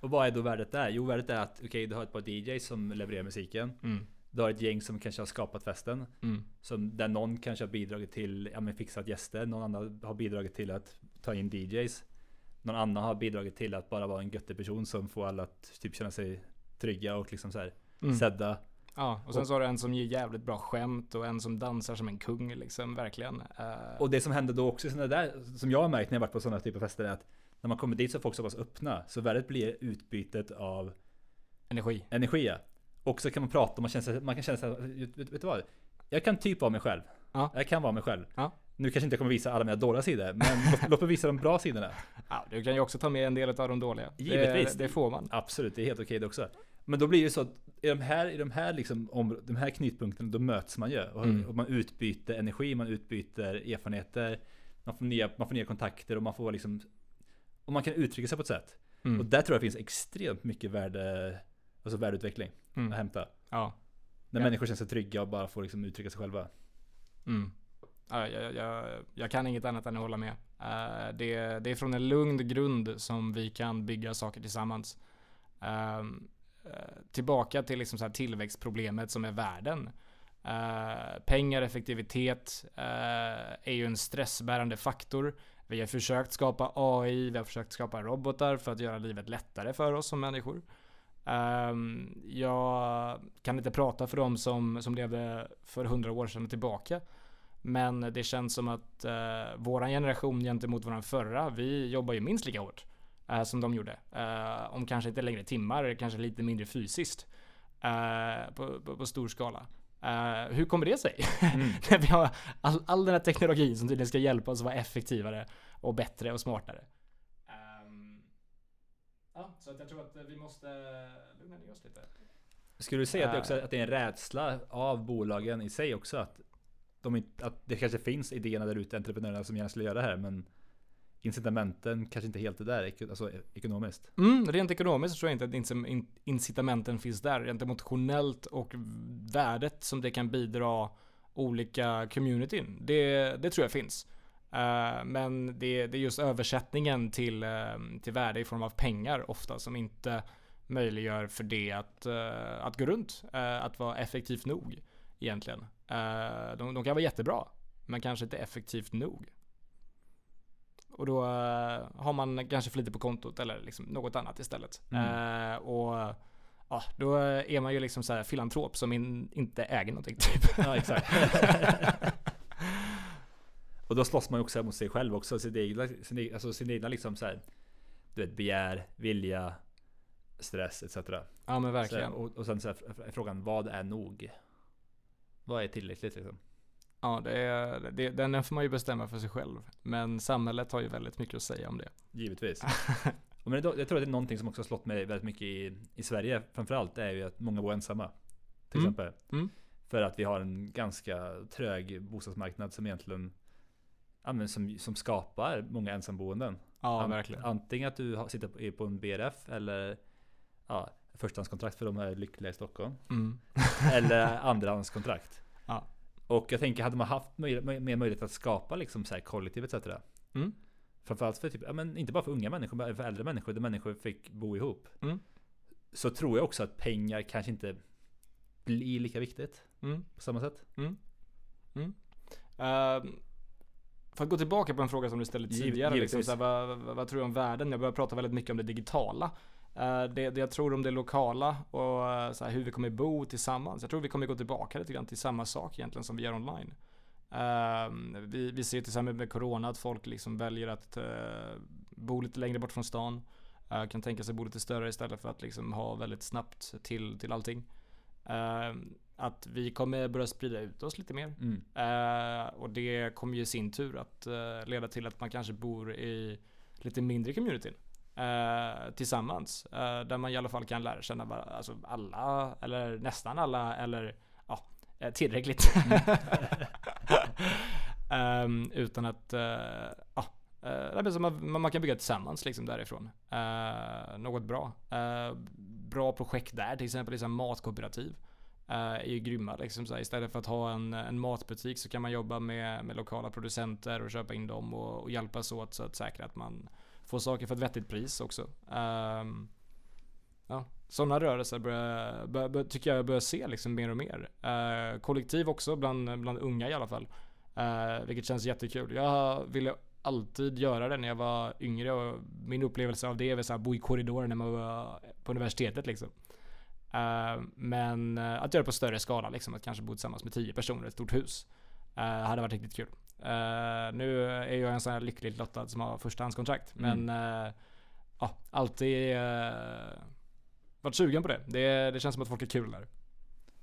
Och vad är då värdet där? Jo, värdet är att okej, okay, du har ett par DJs som levererar musiken. Mm. Du har ett gäng som kanske har skapat festen. Mm. Som, där någon kanske har bidragit till, ja men fixat gäster. Någon annan har bidragit till att ta in DJs. Någon annan har bidragit till att bara vara en göttig person som får alla att typ känna sig trygga och liksom så här mm. sedda. Ja, och sen så har du en som ger jävligt bra skämt och en som dansar som en kung liksom, verkligen. Uh, Och det som händer då också, sådana där, som jag har märkt när jag varit på sådana typer av fester, är att när man kommer dit så är folk så pass öppna. Så värdet blir utbytet av energi. energi. ja. Och så kan man prata och man, känner sig, man kan känna sig, vet, vet du vad? Jag kan typ vara mig själv. Ja. Jag kan vara mig själv. Ja. Nu kanske inte jag kommer visa alla mina dåliga sidor, men [LAUGHS] låt, mig visa de bra sidorna. Ja, du kan ju också ta med en del av de dåliga. Givetvis. Det, det får man. Absolut, det är helt okej det också. Men då blir det så att i de här, i de här, liksom, om, de här knutpunkterna, då möts man ju. Och, Mm. och man utbyter energi, man utbyter erfarenheter. Man får nya, man får nya kontakter och man får liksom Och man kan uttrycka sig på ett sätt. Mm. Och där tror jag det finns extremt mycket värde, alltså värdeutveckling att Mm. hämta. Ja. När Ja. människor känner sig trygga och bara får liksom uttrycka sig själva. Mm. Jag, jag, jag kan inget annat än att hålla med. Eh, det, det är från en lugn grund som vi kan bygga saker tillsammans. Ehm, eh, tillbaka till liksom så här tillväxtproblemet som är världen. Eh, pengar, effektivitet är ju en stressbärande faktor. Vi har försökt skapa AI, vi har försökt skapa robotar för att göra livet lättare för oss som människor. Ehm, jag kan inte prata för dem som, som levde för hundra år sedan och tillbaka. Men det känns som att eh, våran generation gentemot våran förra, vi jobbar ju minst lika hårt eh, som de gjorde. Eh, om kanske inte längre timmar, kanske lite mindre fysiskt. Eh, på, på, på stor skala. Eh, hur kommer det sig? Mm. [LAUGHS] När vi har all, all den här teknologin som tydligen ska hjälpa oss att vara effektivare och bättre och smartare. Ehm, ja, så att jag tror att vi måste lugna ner oss lite. Skulle du säga att det, Eh. också, att det är en rädsla av bolagen i sig också? Att, de inte, att det kanske finns idéerna där ute, entreprenörerna som gärna skulle göra det här men incitamenten kanske inte helt är där, alltså ekonomiskt. Mm, rent ekonomiskt tror jag inte att incitamenten finns där. Rent emotionellt och värdet som det kan bidra olika communityn. Det, det tror jag finns. Uh, men det, det är just översättningen till, uh, till värde i form av pengar ofta som inte möjliggör för det att, uh, att gå runt. att vara effektivt nog egentligen. Eh, de, de kan vara jättebra, men kanske inte effektivt nog. Och då eh, har man kanske för lite på kontot eller liksom något annat istället. Mm. Eh, och ja, då är man ju liksom så här filantrop som in, inte äger någonting typ. Ja, exakt. [LAUGHS] och då slåss man ju också mot sig själv också, sin egna, sin, egen- alltså sin egna liksom så här, du vet, begär, vilja, stress etc. ja men Så, verkligen. och, och sen så här, är frågan, vad är nog? Vad är tillräckligt liksom? Ja, det är, det, den får man ju bestämma för sig själv. Men samhället har ju väldigt mycket att säga om det. Givetvis. [LAUGHS] Men jag tror att det är någonting som också har slått mig väldigt mycket i, i Sverige framförallt är ju att många bor ensamma. Till Mm. exempel. Mm. För att vi har en ganska trög bostadsmarknad som egentligen som, som skapar många ensamboenden. Ja, An- verkligen. Antingen att du sitter på, på en BRF eller ja, förstahandskontrakt för de här lyckliga i Stockholm. Mm. [LAUGHS] Eller [LAUGHS] andrahandskontrakt. Och jag tänker, hade man haft möj- mer möjlighet att skapa liksom så här kollektiv etc. Mm. Framförallt för typ, ja, men inte bara för unga människor, men för äldre människor, där människor fick bo ihop. Mm. Så tror jag också att pengar kanske inte blir lika viktigt Mm. på samma sätt. Ehm, för att gå tillbaka på en fråga som du ställde tidigare. Liksom, givetvis. såhär, vad, vad, vad tror du om världen? Jag börjar prata väldigt mycket om det digitala. Eh, det, det jag tror om det lokala och eh, såhär, hur vi kommer bo tillsammans. Jag tror vi kommer gå tillbaka lite grann till samma sak egentligen som vi gör online. Ehm, vi, vi ser till exempel med Corona att folk liksom väljer att eh, bo lite längre bort från stan. Kan tänka sig bo lite större istället för att liksom ha väldigt snabbt till, till allting. Ehm, att vi kommer börja sprida ut oss lite mer. Mm. Och det kommer ju i sin tur att leda till att man kanske bor i lite mindre communityn. Eh, tillsammans. Eh, där man i alla fall kan lära känna bara, alltså alla, eller nästan alla, eller ja, eh, tillräckligt. [LAUGHS] Ehm, utan att, uh, ja, eh, nej, men så man, man kan bygga tillsammans liksom därifrån. Eh, något bra. Bra projekt där, till exempel liksom matkooperativ är ju grymma. Liksom, så här, istället för att ha en, en matbutik så kan man jobba med, med lokala producenter och köpa in dem och, och hjälpas åt så att säkra att man Få saker för ett vettigt pris också. Um, ja, sådana rörelser börjar, bör, bör, tycker jag jag börjar se liksom mer och mer. Uh, kollektiv också bland, bland unga i alla fall. Uh, vilket känns jättekul. Jag ville alltid göra det när jag var yngre och min upplevelse av det är att bo i korridoren när man var på universitetet liksom. Uh, men eh, att göra det på större skala, liksom, att kanske bo tillsammans med tio personer i ett stort hus. Uh, hade varit riktigt kul. Eh, nu är jag en sån här lyckligt lottad som har förstahandskontrakt. Mm. Men eh, ja, alltid uh, varit sugen på det. det. Det känns som att folk är kul där.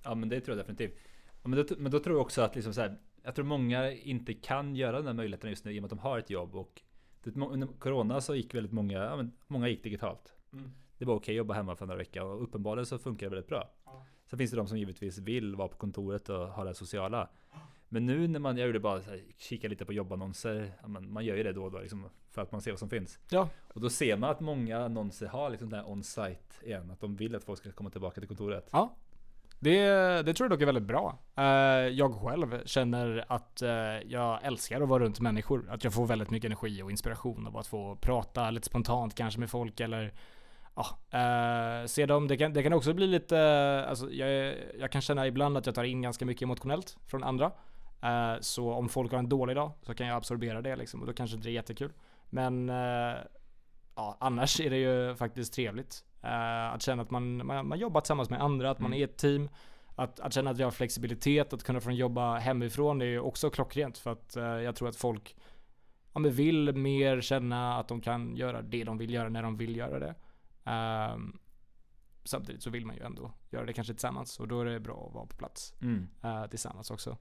Ja men det tror jag definitivt. Ja, men, då, men då tror jag också att liksom så här, jag tror många inte kan göra den här möjligheten just nu i och med att de har ett jobb och det, under Corona så gick väldigt många, ja, men många gick digitalt. Mm. Det var okej att jobba hemma för några veckor och uppenbarligen så funkar det väldigt bra. Ja. Sen finns det de som givetvis vill vara på kontoret och ha det sociala. Men nu när man, jag gjorde bara så här, kika lite på jobbannonser, men man gör ju det då och då liksom, för att man ser vad som finns. Ja. Och då ser man att många annonser har liksom det här on-site igen, att de vill att folk ska komma tillbaka till kontoret. Ja. Det, det tror jag dock är väldigt bra. Eh, jag själv känner att eh, jag älskar att vara runt människor. Att jag får väldigt mycket energi och inspiration av att få prata lite spontant kanske med folk eller ja, eh, se dem. Det kan, det kan också bli lite, alltså jag, jag kan känna ibland att jag tar in ganska mycket emotionellt från andra. Eh, så om folk har en dålig dag så kan jag absorbera det liksom och då kanske det är jättekul. Men eh, ja, annars är det ju faktiskt trevligt. Eh, att känna att man, man, man jobbar tillsammans med andra, att man Mm. är ett team. Att, att känna att vi har flexibilitet, att kunna få jobba hemifrån det är ju också klockrent för att jag tror att folk ja, men vill mer känna att de kan göra det de vill göra när de vill göra det. Ehm, samtidigt så vill man ju ändå göra det kanske tillsammans och då är det bra att vara på plats Mm. tillsammans också.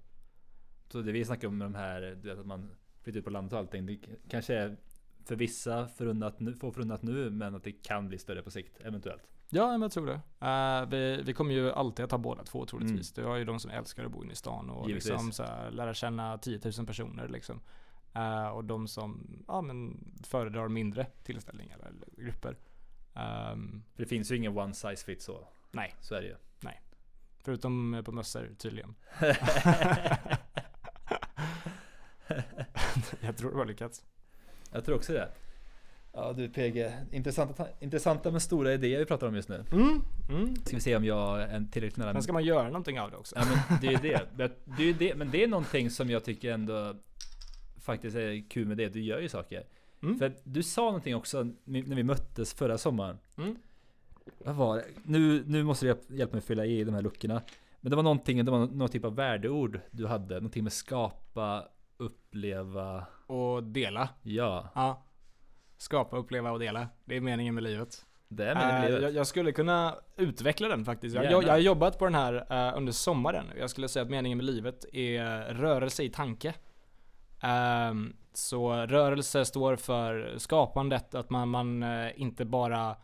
Så det vi snackar om med de här, du vet att man flyttar ut på landet och allting. Det kanske är för vissa förunnat nu, få förunnat nu, men att det kan bli större på sikt eventuellt. Ja, men jag tror det. Eh, vi, vi kommer ju alltid att ha båda två troligtvis. Det var ju de som älskar att bo inne i stan och Givetvis. liksom så här, lära känna 10 000 personer liksom. Eh, och de som ja, men föredrar mindre tillställningar eller grupper. Ehm, För det finns ju ingen one size fits all. Nej. Så är det ju. förutom på mössor tydligen. [LAUGHS] [LAUGHS] jag tror det har lyckats. Jag tror också det. Ja du PG, intressanta, intressanta men stora idéer vi pratar om just nu. Mm, mm. Ska vi se om jag är tillräckligt nära. Sen ska man göra någonting av det också. Ja men det är ju det. [LAUGHS] Det är ju det. Men det är någonting som jag tycker ändå faktiskt är kul med det. Du gör ju saker. Mm. För du sa någonting också när vi möttes förra sommaren. Mm. Vad var det? Nu, nu måste du hjälp- hjälpa mig att fylla i de här luckorna. Men det var någonting, det var någon typ av värdeord du hade. Någonting med skapa, uppleva. Och dela. Ja, Ja. Skapa, uppleva och dela. Det är meningen med livet. det är meningen med Eh, livet. jag, jag skulle kunna utveckla den faktiskt. Jag, jag, jag har jobbat på den här eh, under sommaren. Jag skulle säga att meningen med livet är rörelse i tanke. Ehm, så rörelse står för skapandet, att man, man eh, inte bara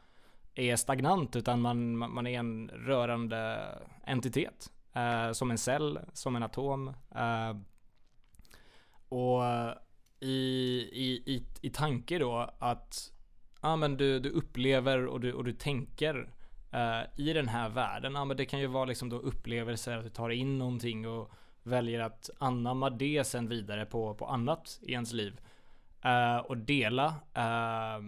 är stagnant utan man, man är en rörande entitet. Eh, som en cell, som en atom. Eh, och i, i, i, i tanke då att ja, men du, du upplever och du, och du tänker eh, i den här världen. Ja, men det kan ju vara liksom då upplevelser, att du tar in någonting och väljer att anamma det sen vidare på, på annat i ens liv. Eh, och dela. eh,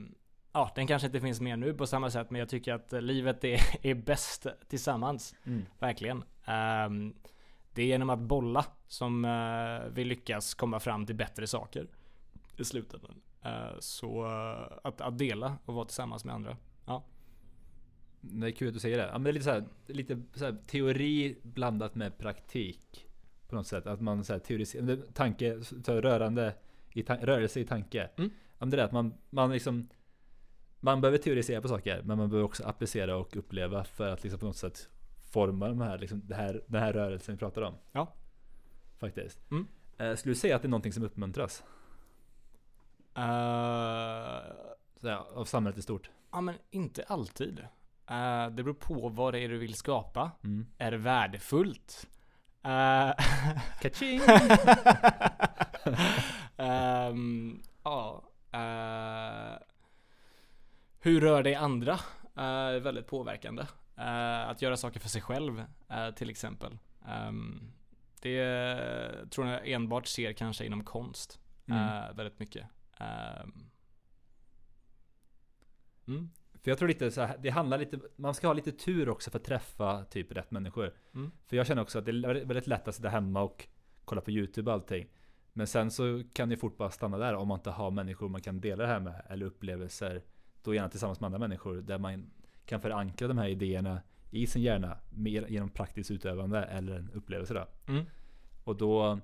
ja, den kanske inte finns med nu på samma sätt, men jag tycker att eh, livet är, [LAUGHS] är bäst tillsammans. Mm. Verkligen. Ehm, det är genom att bolla som eh, vi lyckas komma fram till bättre saker i slutändan. Eh, så eh, att, att dela och vara tillsammans med andra. Det är kul att du säger det. Ja, men det är lite så här, lite så här, teori blandat med praktik. På något sätt. Att man så här, teoriserar, tanke, så rörande, i rörelse i tanke. Mm. Ja, det är att man, man liksom Man behöver teorisera på saker, men man behöver också applicera och uppleva för att liksom på något sätt forma de här, liksom, det här, den här rörelsen vi pratar om. Ja. Faktiskt. Mm. Eh, skulle du säga att det är någonting som uppmuntras? Eh, Så här, av samhället i stort? ja men inte alltid. Eh, det beror på vad det är du vill skapa. Mm. Är det värdefullt? Eh, Kaching! [LAUGHS] Ehm, ja. eh, hur rör det andra? Uh, är väldigt påverkande. Eh, att göra saker för sig själv eh, till exempel. Ehm, det tror jag enbart ser kanske inom konst. Mm. eh, väldigt mycket. Ehm, mm. För jag tror lite så här, det handlar lite, man ska ha lite tur också för att träffa typ rätt människor. Mm. För jag känner också att det är väldigt lätt att sitta hemma och kolla på YouTube och allting. Men sen så kan det fort bara stanna där om man inte har människor man kan dela det här med eller upplevelser. Då gärna tillsammans med andra människor där man kan förankra de här idéerna i sin hjärna mer genom praktiskt utövande eller en upplevelse då. Mm. Och då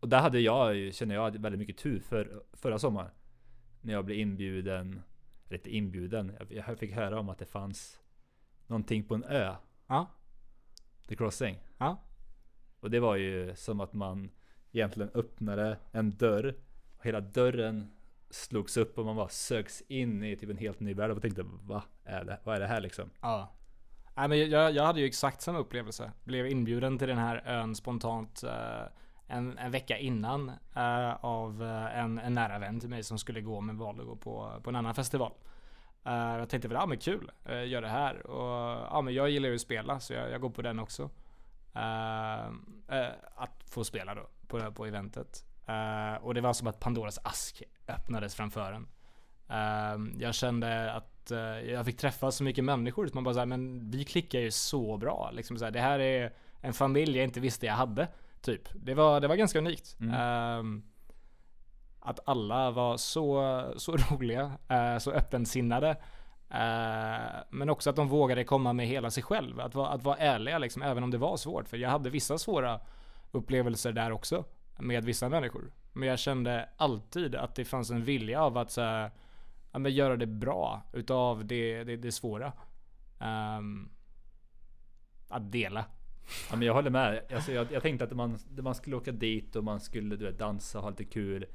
Och där hade jag, känner jag, väldigt mycket tur för förra sommaren. När jag blev inbjuden, eller inbjuden, jag- jag fick höra om att det fanns någonting på en ö. Ja. The Crossing. Ja. Och det var ju som att man egentligen öppnade en dörr. Och hela dörren slogs upp och man bara söks in i typ en helt ny värld och tänkte vad är det, vad är det här liksom? Ja. Nej, men jag, jag hade ju exakt samma upplevelse. Blev inbjuden till den här ön spontant eh, en, en vecka innan eh, av eh, en, en nära vän till mig som skulle gå men valde att gå på, på en annan festival. Eh, jag tänkte väl, ja men kul, uh, gör det här. Och ja men jag gillar ju att spela så jag, jag går på den också. Eh, eh, att få spela då på, på eventet. Eh, och det var som att Pandoras ask öppnades framför en. Eh, jag kände att eh, jag fick träffa så mycket människor. Så man bara såhär, men vi klickar ju så bra. Liksom så här, det här är en familj jag inte visste jag hade. Typ. Det var, det var ganska unikt. Mm. Eh, att alla var så, så [LAUGHS] roliga, eh, så öppensinnade. Eh, men också att de vågade komma med hela sig själv. Att vara, att vara ärliga liksom, även om det var svårt. För jag hade vissa svåra upplevelser där också. Med vissa människor. Men jag kände alltid att det fanns en vilja av att så här, ja, men göra det bra utav det, det, det svåra. Ehm, att dela. Ja, men jag håller med. Alltså, jag, jag tänkte att man, man skulle åka dit och man skulle du vet, dansa och ha lite kul.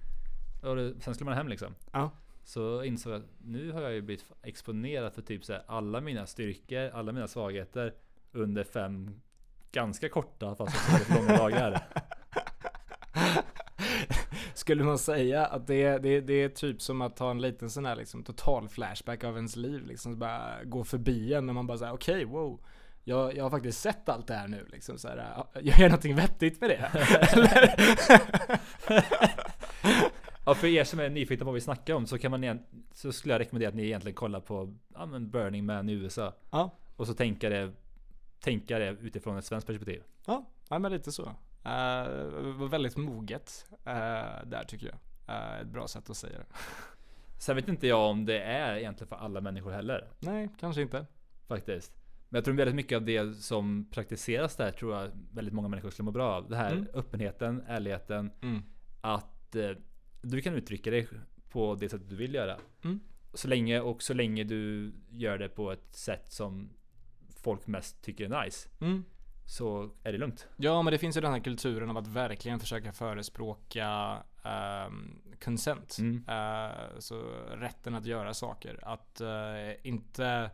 Och det, sen skulle man hem liksom. Ja. Så insåg jag att nu har jag ju blivit exponerad för typ så här, alla mina styrkor, alla mina svagheter under fem ganska korta fast också väldigt långa dagar. [LAUGHS] Skulle man säga att det är, det, det är typ som att ta en liten sån här liksom total flashback av ens liv liksom. Bara gå förbi en när man bara säger okej wow. Jag, jag har faktiskt sett allt det här nu liksom så här, ja, Jag gör någonting vettigt med det. [LAUGHS] Ja, för er som är nyfikna på vad vi snackar om så kan man igen, så skulle jag rekommendera att ni egentligen kollar på ja, men Burning Man i USA. Ja. Och så tänka det, tänka det utifrån ett svenskt perspektiv. Ja, ja men lite så. Var väldigt moget uh, där tycker jag. Uh, ett bra sätt att säga det. Sen vet inte jag om det är egentligen för alla människor heller. Nej, kanske inte. Faktiskt. Men jag tror väldigt mycket av det som praktiseras där tror jag väldigt många människor skulle må bra av. Det här Mm. öppenheten, ärligheten. Mm. Att eh, du kan uttrycka dig på det sättet du vill göra. Mm. Så länge och så länge du gör det på ett sätt som folk mest tycker är nice. Mm. Så är det lugnt. Ja, men det finns ju den här kulturen av att verkligen försöka förespråka um, consent. Mm. Eh, så rätten att göra saker. Att eh, inte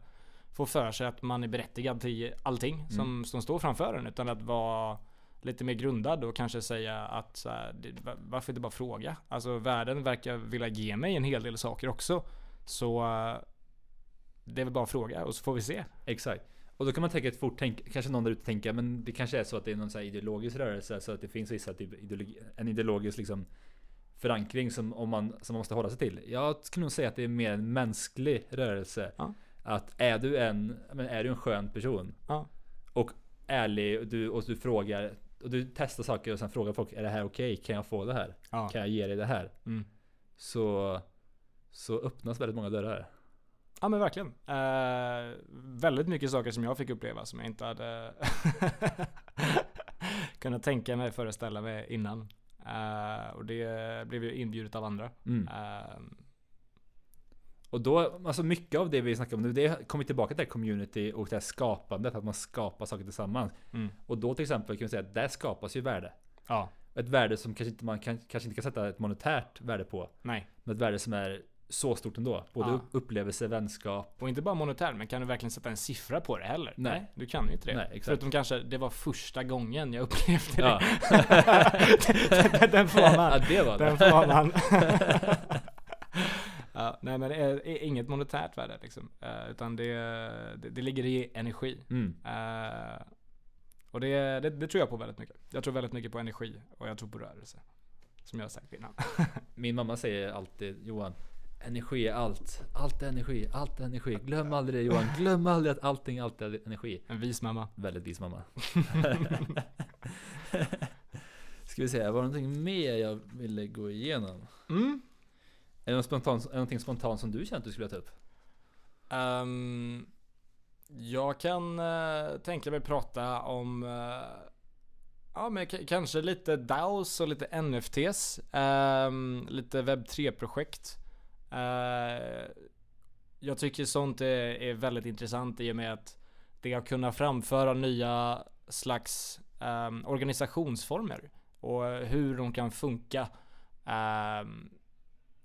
få för sig att man är berättigad till allting som, som står framför en. Utan att vara lite mer grundad och kanske säga att här, varför inte bara fråga? Alltså världen verkar vilja ge mig en hel del saker också. Så eh, det är väl bara att fråga och så får vi se. Exakt. Och då kan man tänka ett fort tänk, kanske någon där ute tänker, men det kanske är så att det är någon så ideologisk rörelse, så att det finns vissa typ ideologi, en ideologisk liksom förankring som, om man, som man måste hålla sig till. Jag skulle nog säga att det är mer en mänsklig rörelse. Ja. Att är du en, men är du en skön person Ja. och ärlig och du, och du frågar och du testar saker och sen frågar folk är det här okej? Kan jag få det här? Ja. Kan jag ge dig det här? Mm. Så, så öppnas väldigt många dörrar. Ja men verkligen. Eh, väldigt mycket saker som jag fick uppleva som jag inte hade [LAUGHS] kunnat tänka mig föreställa mig innan. Eh, och det blev ju inbjudet av andra. Mm. Eh, Och då, alltså mycket av det vi snackar om nu, det kommer tillbaka till det här community och det här skapandet, att man skapar saker tillsammans. mm. Och då till exempel kan vi säga att där skapas ju värde. Ja, Ett värde som kanske inte man kan, kanske inte kan sätta ett monetärt värde på. nej. Men ett värde som är så stort ändå. Både Ja. upp- upplevelse, vänskap. Och inte bara monetär, men kan du verkligen sätta en siffra på det heller? Nej. du kan ju inte det. Nej, exakt. Förutom kanske, det var första gången jag [LAUGHS] upplevde det. Ja. den, [LAUGHS] den får man. ja, det var Den det. får man. [LAUGHS] ja, nej men det är, är inget monetärt värde liksom. Eh, utan det, det, det ligger i energi. Mm. Eh, och det, det, det tror jag på väldigt mycket. Jag tror väldigt mycket på energi och jag tror på rörelse. Som jag har sagt innan. Min mamma säger alltid Johan Energi är allt. Allt är energi. Allt är energi. Glöm aldrig det Johan. Glöm aldrig att allting alltid är energi. En vis mamma. Väldigt vis mamma. [LAUGHS] [LAUGHS] Ska vi se, var det någonting mer jag ville gå igenom? Mm. Är det något spontant, är det någonting spontant som du känner att du skulle ta upp? Ehm, Jag kan uh, tänka mig prata om uh, Ja men kanske lite DAOs och lite NFTs. Um, ehm, lite webb 3-projekt. Uh, jag tycker sånt är, är, väldigt intressant i och med att det har kunnat framföra nya slags um, organisationsformer och hur de kan funka um,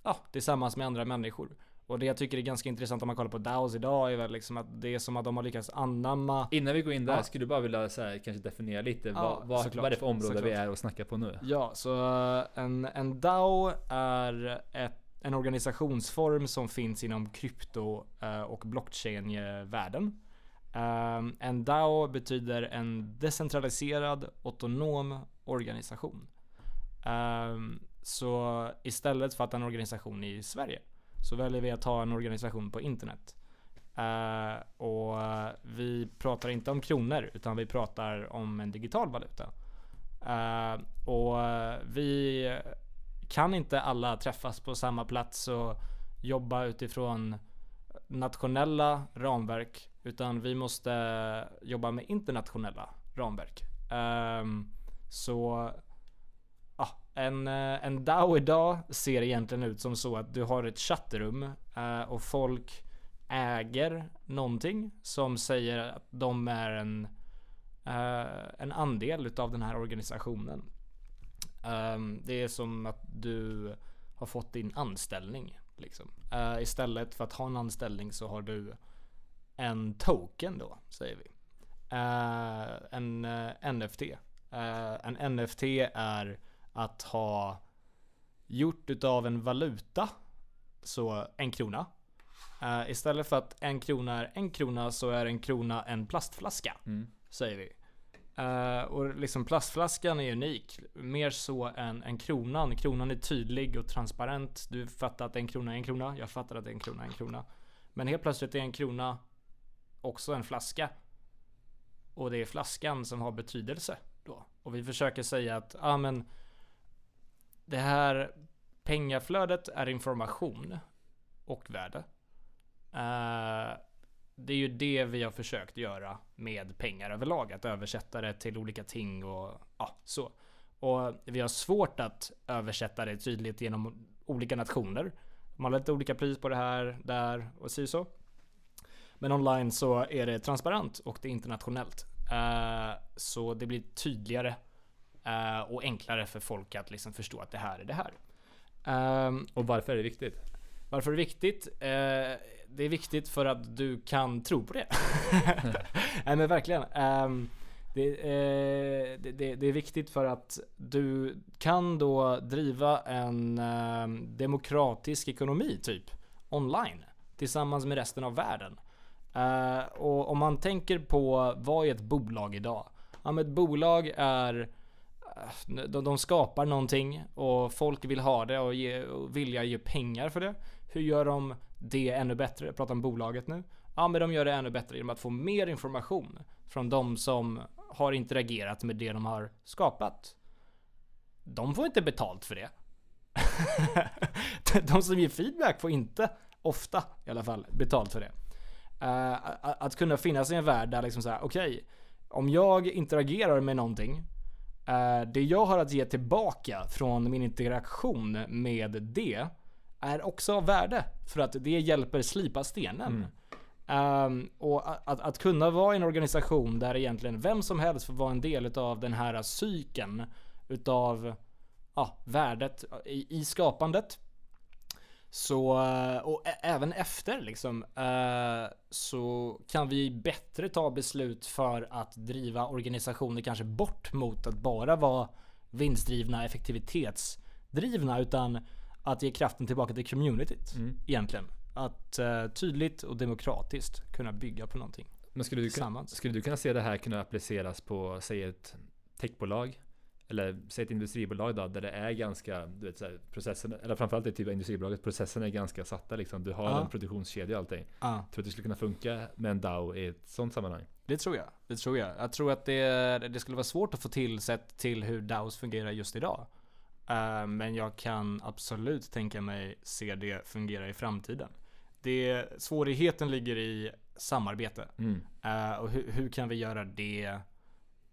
ja, tillsammans med andra människor. Och det jag tycker är ganska intressant om man kollar på DAOs idag är väl liksom att det är som att de har lyckats anamma Innan vi går in där, ja. skulle du bara vilja så här, kanske definiera lite ja, vad, vad, vad är det för område såklart. vi är och snackar på nu? Ja, så uh, en, en DAO är ett, en organisationsform som finns inom krypto uh, och blockchain-världen. Eh, en DAO betyder en decentraliserad autonom organisation. Eh, så istället för att en organisation i Sverige så väljer vi att ha en organisation på internet. Uh, och vi pratar inte om kronor utan vi pratar om en digital valuta. Uh, och vi kan inte alla träffas på samma plats och jobba utifrån nationella ramverk utan vi måste jobba med internationella ramverk. Um, så en, eh, en DAO idag ser egentligen ut som så att du har ett chattrum uh, och folk äger någonting som säger att de är en, uh, en andel utav den här organisationen. Um, det är som att du har fått din anställning. Liksom. Uh, istället för att ha en anställning så har du en token då, säger vi. en NFT. en NFT är att ha gjort utav en valuta, så en krona. Uh, istället för att en krona är en krona så är en krona en plastflaska. Mm. Säger vi. Uh, och liksom plastflaskan är unik. Mer så än, än kronan. Kronan är tydlig och transparent. Du fattar att en krona är en krona. Jag fattar att en krona är en krona. Men helt plötsligt är en krona också en flaska. Och det är flaskan som har betydelse då. Och vi försöker säga att, ja ah, men det här pengaflödet är information och värde. Uh, det är ju det vi har försökt göra med pengar överlag. Att översätta det till olika ting och ja, så. Och vi har svårt att översätta det tydligt genom olika nationer. Man har lite olika pris på det här, där och si så. Men online så är det transparent och det är internationellt. Uh, så det blir tydligare Uh, och enklare för folk att liksom förstå att det här är det här. Um, och varför är det viktigt? Varför är det viktigt? Det är viktigt för att du kan tro på det. [LAUGHS] [LAUGHS] Nej men verkligen. Um, det, uh, det, det, det, är viktigt för att du kan då driva en um, demokratisk ekonomi typ online tillsammans med resten av världen. Uh, och om man tänker på vad är ett bolag idag? Ja, men ett bolag är de, de skapar någonting och folk vill ha det och, ge, och vilja ge pengar för det. Hur gör de det ännu bättre? Jag pratar om bolaget nu. Ja, men de gör det ännu bättre genom att få mer information från de som har interagerat med det de har skapat. De får inte betalt för det. [LAUGHS] de som ger feedback får inte, ofta i alla fall, betalt för det. Uh, att kunna finnas i en värld där liksom såhär, okej, okay, om jag interagerar med någonting Uh, det jag har att ge tillbaka från min interaktion med det är också av värde. För att det hjälper slipa stenen. Mm. Um, och att, att, kunna vara i en organisation där egentligen vem som helst får vara en del av den här cykeln utav ja, värdet i, i skapandet. Så, och även efter liksom, uh, så kan vi bättre ta beslut för att driva organisationer kanske bort mot att bara vara vinstdrivna, effektivitetsdrivna, utan att ge kraften tillbaka till communityt mm. egentligen. Att uh, tydligt och demokratiskt kunna bygga på någonting. Men skulle du, kunna, skulle du kunna se det här kunna appliceras på, säg ett techbolag? eller säg ett industribolag då, där det är ganska, du vet, så här, processen, eller framförallt det typ av industribolaget, processen är ganska satta liksom. Du har ja. en produktionskedja och allting. Ja. Tror du att det skulle kunna funka med en DAO i ett sånt sammanhang? Det tror jag. Det tror jag. Jag tror att det, det skulle vara svårt att få till sett till hur DAOs fungerar just idag. Uh, men jag kan absolut tänka mig se det fungera i framtiden. Det, svårigheten ligger i samarbete. Mm. Eh, och hur, hur kan vi göra det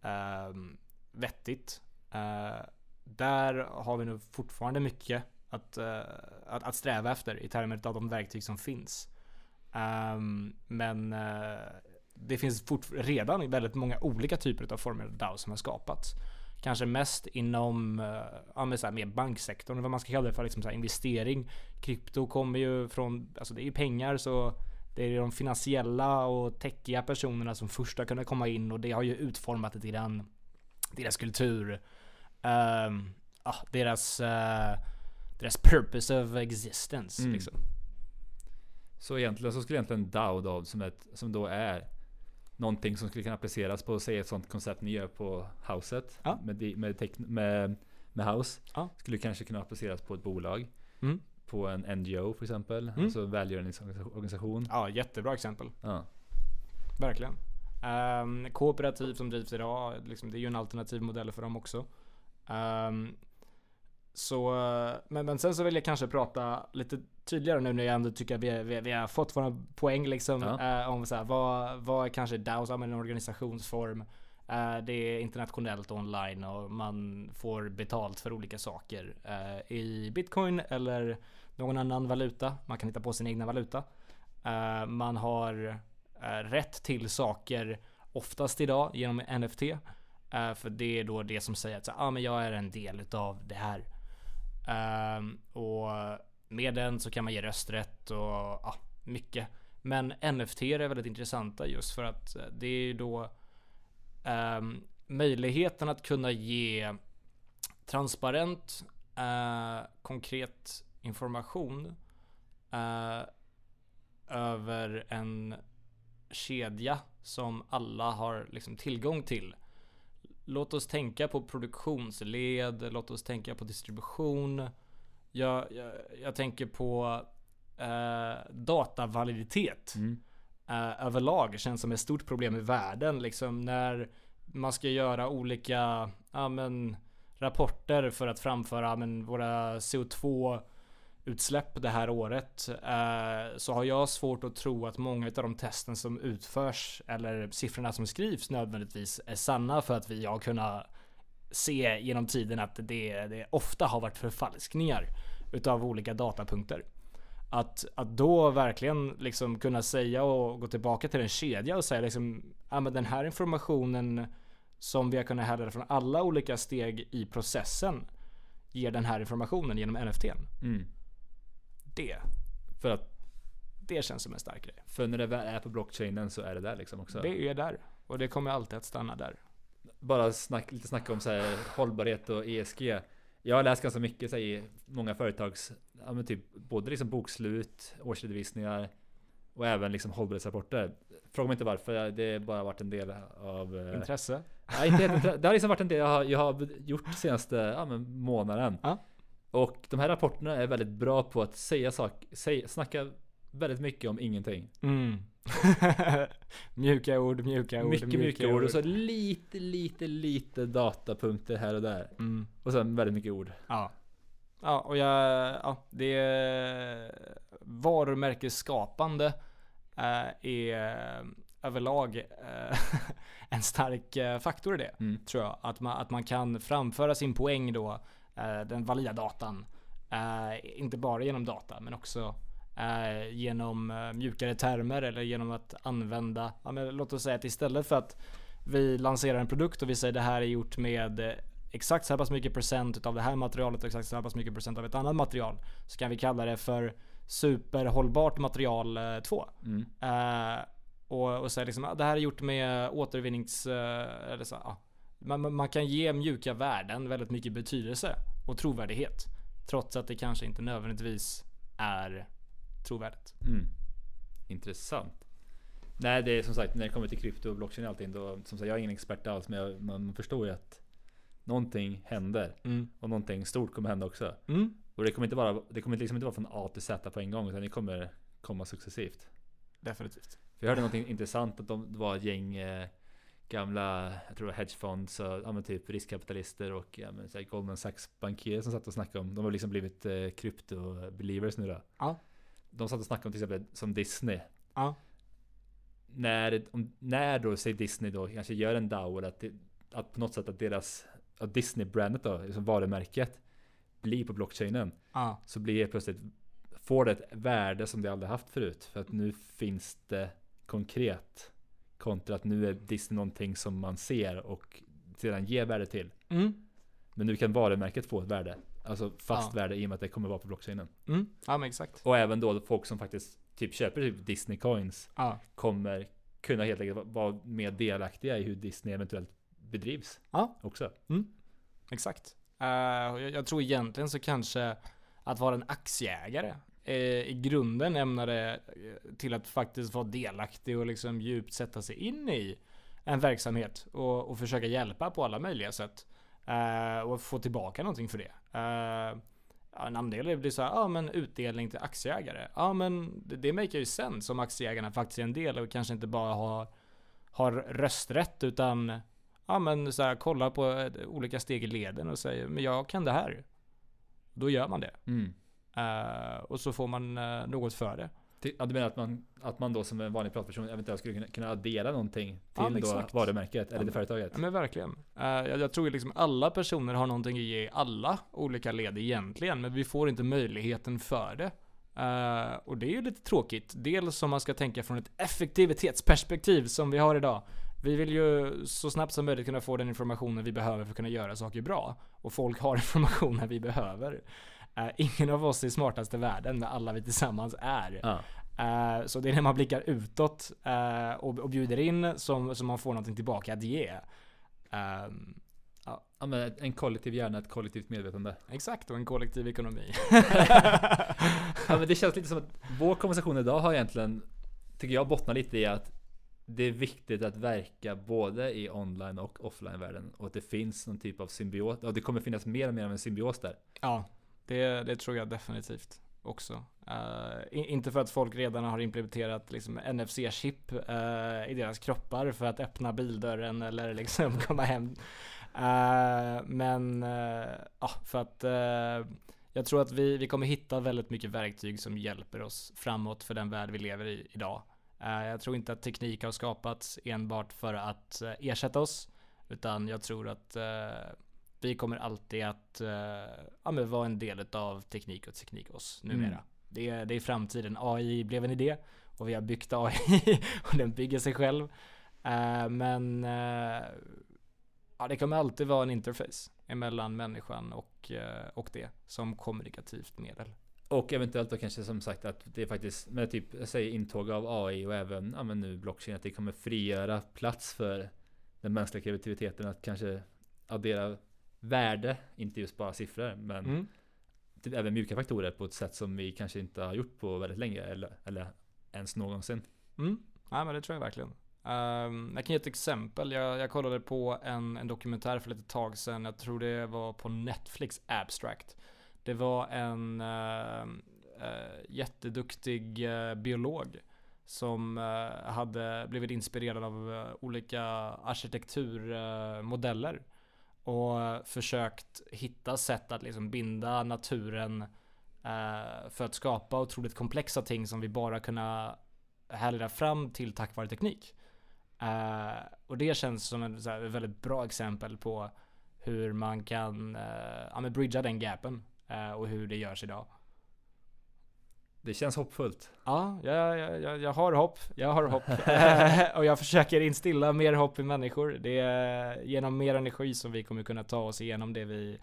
ehm, vettigt? Eh, där har vi nog fortfarande mycket att, eh, att, att sträva efter i termer av de verktyg som finns. Ehm, men eh, det finns fort, redan väldigt många olika typer av former av DAO som har skapats. Kanske mest inom uh, ja, men så här, mer banksektorn, vad man ska kalla det för, liksom så här, investering. Krypto kommer ju från, alltså det är ju pengar så det är de finansiella och techiga personerna som först har kunnat komma in och det har ju utformat lite grann deras kultur. Um, ja, deras, uh, deras purpose of existence. Mm. Liksom. Så egentligen så skulle egentligen DAO då, som, ett, som då är någonting som skulle kunna appliceras på, säg ett sånt koncept ni gör på houset Ja. med, med, med, med house. Ja. Skulle kanske kunna appliceras på ett bolag. Mm. På en NGO för exempel. Mm. Alltså välgörenhetsorganisation. Ja, jättebra exempel. Ja. Verkligen. Um, kooperativ som drivs idag, liksom, det är ju en alternativ modell för dem också. Ehm, så, eh, men, men sen så vill jag kanske prata lite tydligare nu när jag ändå tycker att vi, vi, vi har fått våra poäng liksom. Ja. eh, om så här, vad, vad är kanske DAO som en organisationsform? Eh, det är internationellt online och man får betalt för olika saker eh, i bitcoin eller någon annan valuta. Man kan hitta på sin egna valuta. Eh, man har eh, rätt till saker oftast idag genom NFT. För det är då det som säger att så, ah, men jag är en del utav det här. Ehm, och med den så kan man ge rösträtt och ja, mycket. Men NFT är väldigt intressanta just för att eh, det är ju då um, möjligheten att kunna ge transparent, uh, konkret information uh, över en kedja som alla har liksom tillgång till. Låt oss tänka på produktionsled, låt oss tänka på distribution. Jag, jag, jag tänker på eh, datavaliditet Mm. eh, överlag känns som ett stort problem i världen. Liksom när man ska göra olika ja, men, rapporter för att framföra ja, men, våra CO2 utsläpp det här året eh, så har jag svårt att tro att många av de testen som utförs eller siffrorna som skrivs nödvändigtvis är sanna för att vi har kunnat se genom tiden att det, det ofta har varit förfalskningar utav olika datapunkter. Att, att då verkligen liksom kunna säga och gå tillbaka till en kedja och säga liksom, ja men den här informationen som vi har kunnat härleda från alla olika steg i processen ger den här informationen genom NFTn. Mm. Det, För att det känns som en stark grej. för när det väl är på blockchainen så är det där liksom också. Det är där. Och det kommer alltid att stanna där. Bara snack, lite snacka om så här, hållbarhet och ESG. Jag har läst ganska mycket så här, i många företags, ja, typ, både liksom bokslut, årsredovisningar och även liksom hållbarhetsrapporter. Fråga mig inte varför, det har bara varit en del av... eh, Intresse. Nej, inte helt, det har liksom varit en del jag har, jag har gjort senaste ja, månaden. Ja. Och de här rapporterna är väldigt bra på att säga saker, säga, snacka väldigt mycket om ingenting. Mm. [LAUGHS] mjuka ord, mjuka ord, mycket mjuka ord och så lite, lite, lite datapunkter här och där. Mm. Och sen väldigt mycket ord. Ja. Ja, och jag, ja, det är varumärkesskapande eh, är eh, överlag eh, [LAUGHS] en stark eh, faktor i det. Mm. Tror jag. Att man, att man kan framföra sin poäng då, eh, den valida datan. Eh, inte bara genom data, men också eh, genom eh, mjukare termer eller genom att använda, ja, men låt oss säga att istället för att vi lanserar en produkt och vi säger det här är gjort med eh, exakt så här pass mycket procent utav det här materialet och exakt så här pass mycket procent av ett annat material. Så kan vi kalla det för superhållbart material 2. Mm. Eh, och, och säga liksom, ah, det här är gjort med återvinnings... eh, eller så, ah. Man, man- kan ge mjuka värden väldigt mycket betydelse och trovärdighet. Trots att det kanske inte nödvändigtvis är trovärdigt. Mm. Intressant. Nej, det är som sagt när det kommer till krypto och blockchain och allting då, som sagt jag är ingen expert alls men jag, man förstår ju att någonting händer Mm. och någonting stort kommer hända också. Mm. Och det kommer inte vara, det kommer liksom inte vara från A till Z på en gång utan det kommer komma successivt. Definitivt. För jag hörde någonting intressant att de, det var ett gäng eh, gamla, jag tror hedgefonds och ja, men typ riskkapitalister och ja, men, så här, Goldman Sachs bankirer som satt och snackade om, de har liksom blivit eh, krypto-believers nu då. Ja. De satt och snackade om till exempel som Disney. Ja. när, om, när då, säg Disney då, kanske gör en DAO eller att, att på något sätt att deras, att Disney-brandet då, liksom varumärket, blir på blockchainen. Ah. Så blir det plötsligt, får det ett värde som det aldrig haft förut. För att nu finns det konkret. Kontra att nu är Disney någonting som man ser och sedan ger värde till. Mm. Men nu kan varumärket få ett värde. Alltså fast Ja. värde i och med att det kommer vara på blockchainen. Mm. Ja men exakt. Och även då folk som faktiskt typ köper typ Disney coins Ja. kommer kunna helt enkelt vara mer delaktiga i hur Disney eventuellt bedrivs. Ja. Också. Exakt. Eh, och jag, jag tror egentligen så kanske att vara en aktieägare Eh, i grunden ämnade till att faktiskt vara delaktig och liksom djupt sätta sig in i en verksamhet och, och försöka hjälpa på alla möjliga sätt. Eh, och få tillbaka någonting för det. Eh, en andel blir så här, ja men utdelning till aktieägare. Ja men det, det maker ju sense som aktieägarna faktiskt är en del och kanske inte bara har, har rösträtt utan ja men så här, kolla på eh, olika steg i leden och säger men jag kan det här. Då gör man det. Mm. Eh, och så får man eh, något för det. Ja, du menar att man, att man då som en vanlig privatperson eventuellt skulle kunna, addera någonting Ja, till då exakt. varumärket Ja, eller men- företaget? Ja, men verkligen. Eh, jag, jag tror liksom alla personer har någonting att ge i alla olika led egentligen. Men vi får inte möjligheten för det. Eh, och det är ju lite tråkigt. Dels om man ska tänka från ett effektivitetsperspektiv som vi har idag. Vi vill ju så snabbt som möjligt kunna få den informationen vi behöver för att kunna göra saker bra. Och folk har [LAUGHS] informationen vi behöver. Eh, ingen av oss är smartast i världen, men alla vi tillsammans är. Ja. Eh, så det är när man blickar utåt eh, och, och bjuder in som, som man får någonting tillbaka att ge. Ehm, ja, men en kollektiv hjärna, ett kollektivt medvetande. exakt, och en kollektiv ekonomi. [LAUGHS] Ja, men det känns lite som att vår konversation idag har egentligen, tycker jag, bottnar lite i att det är viktigt att verka både i online och offline-världen och att det finns någon typ av symbios. Och det kommer finnas mer och mer av en symbios där. ja, det, det tror jag definitivt också. Uh, inte för att folk redan har implementerat liksom NFC-chip uh, eh, i deras kroppar för att öppna bildörren eller liksom [LAUGHS] komma hem. Uh, men för att jag tror att vi, vi kommer hitta väldigt mycket verktyg som hjälper oss framåt för den värld vi lever i idag. Jag tror inte att teknik har skapats enbart för att ersätta oss. Utan jag tror att vi kommer alltid att eh, ja, men vara en del av teknik och teknik oss numera. Mm. Det, är, det är framtiden. AI blev en idé och vi har byggt AI [LAUGHS] och den bygger sig själv. Eh, men eh, ja, det kommer alltid vara en interface emellan människan och, eh, och det som kommunikativt medel. Och eventuellt då kanske som sagt att det är faktiskt med typ, säger intåg av AI och även ja, men nu blockchain att det kommer frigöra plats för den mänskliga kreativiteten att kanske addera värde, inte just bara siffror, men Mm. typ även mjuka faktorer på ett sätt som vi kanske inte har gjort på väldigt länge eller, eller ens någonsin. Mm. Ja men det tror jag verkligen. Ehm, jag kan ge ett exempel. Jag, jag kollade på en, en dokumentär för lite tag sedan. Jag tror det var på Netflix Abstract. Det var en uh, jätteduktig eh, biolog som eh, hade blivit inspirerad av olika arkitekturmodeller och försökt hitta sätt att liksom binda naturen eh, för att skapa otroligt komplexa ting som vi bara kunna härleda fram till tack vare teknik. Eh, och det känns som ett så här, väldigt bra exempel på hur man kan eh, ja, men bridga den gapen eh, och hur det görs idag. Det känns hoppfullt. Ja, jag, jag, jag, har hopp. Jag har hopp. [LAUGHS] Och jag försöker instilla mer hopp i människor. Det är genom mer energi som vi kommer kunna ta oss igenom det vi,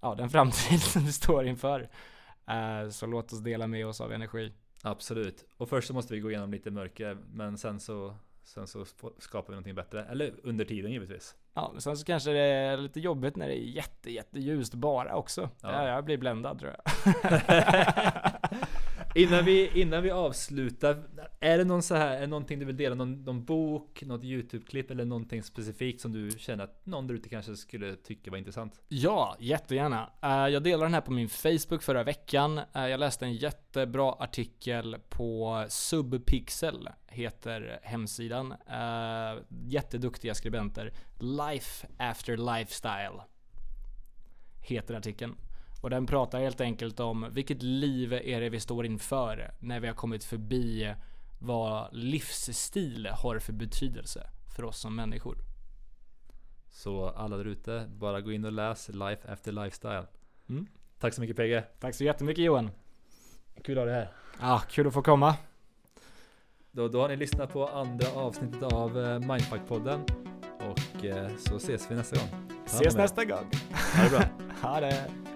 ja, den framtid [LAUGHS] som vi står inför. Eh, så låt oss dela med oss av energi. Absolut. Och först så måste vi gå igenom lite mörker, men sen så, sen så skapar vi någonting bättre. Eller under tiden givetvis. Ja, men sen så kanske det är lite jobbigt när det är jätte, jätteljust bara också. Ja. Ja. Jag blir bländad tror jag. [LAUGHS] Innan vi, innan vi avslutar, är det någon så här, är det någonting du vill dela? Någon, någon bok, något YouTube-klipp eller någonting specifikt som du känner att någon där ute kanske skulle tycka var intressant? Ja, jättegärna. Eh, jag delade den här på min Facebook förra veckan. Eh, jag läste en jättebra artikel på Subpixel, heter hemsidan. Eh, jätteduktiga skribenter. Life after lifestyle, heter artikeln. Och den pratar helt enkelt om vilket liv är det vi står inför när vi har kommit förbi vad livsstil har för betydelse för oss som människor. Så alla där ute, bara gå in och läs Life After Lifestyle. Mm. Tack så mycket PG. Tack så jättemycket Johan. Kul att ha dig här. Ja, kul att få komma. Då, då har ni lyssnat på andra avsnittet av eh, Mindfuck-podden. Och eh, så ses vi nästa gång. Ta Ses nästa gång. Ha det bra. [LAUGHS] Ha det.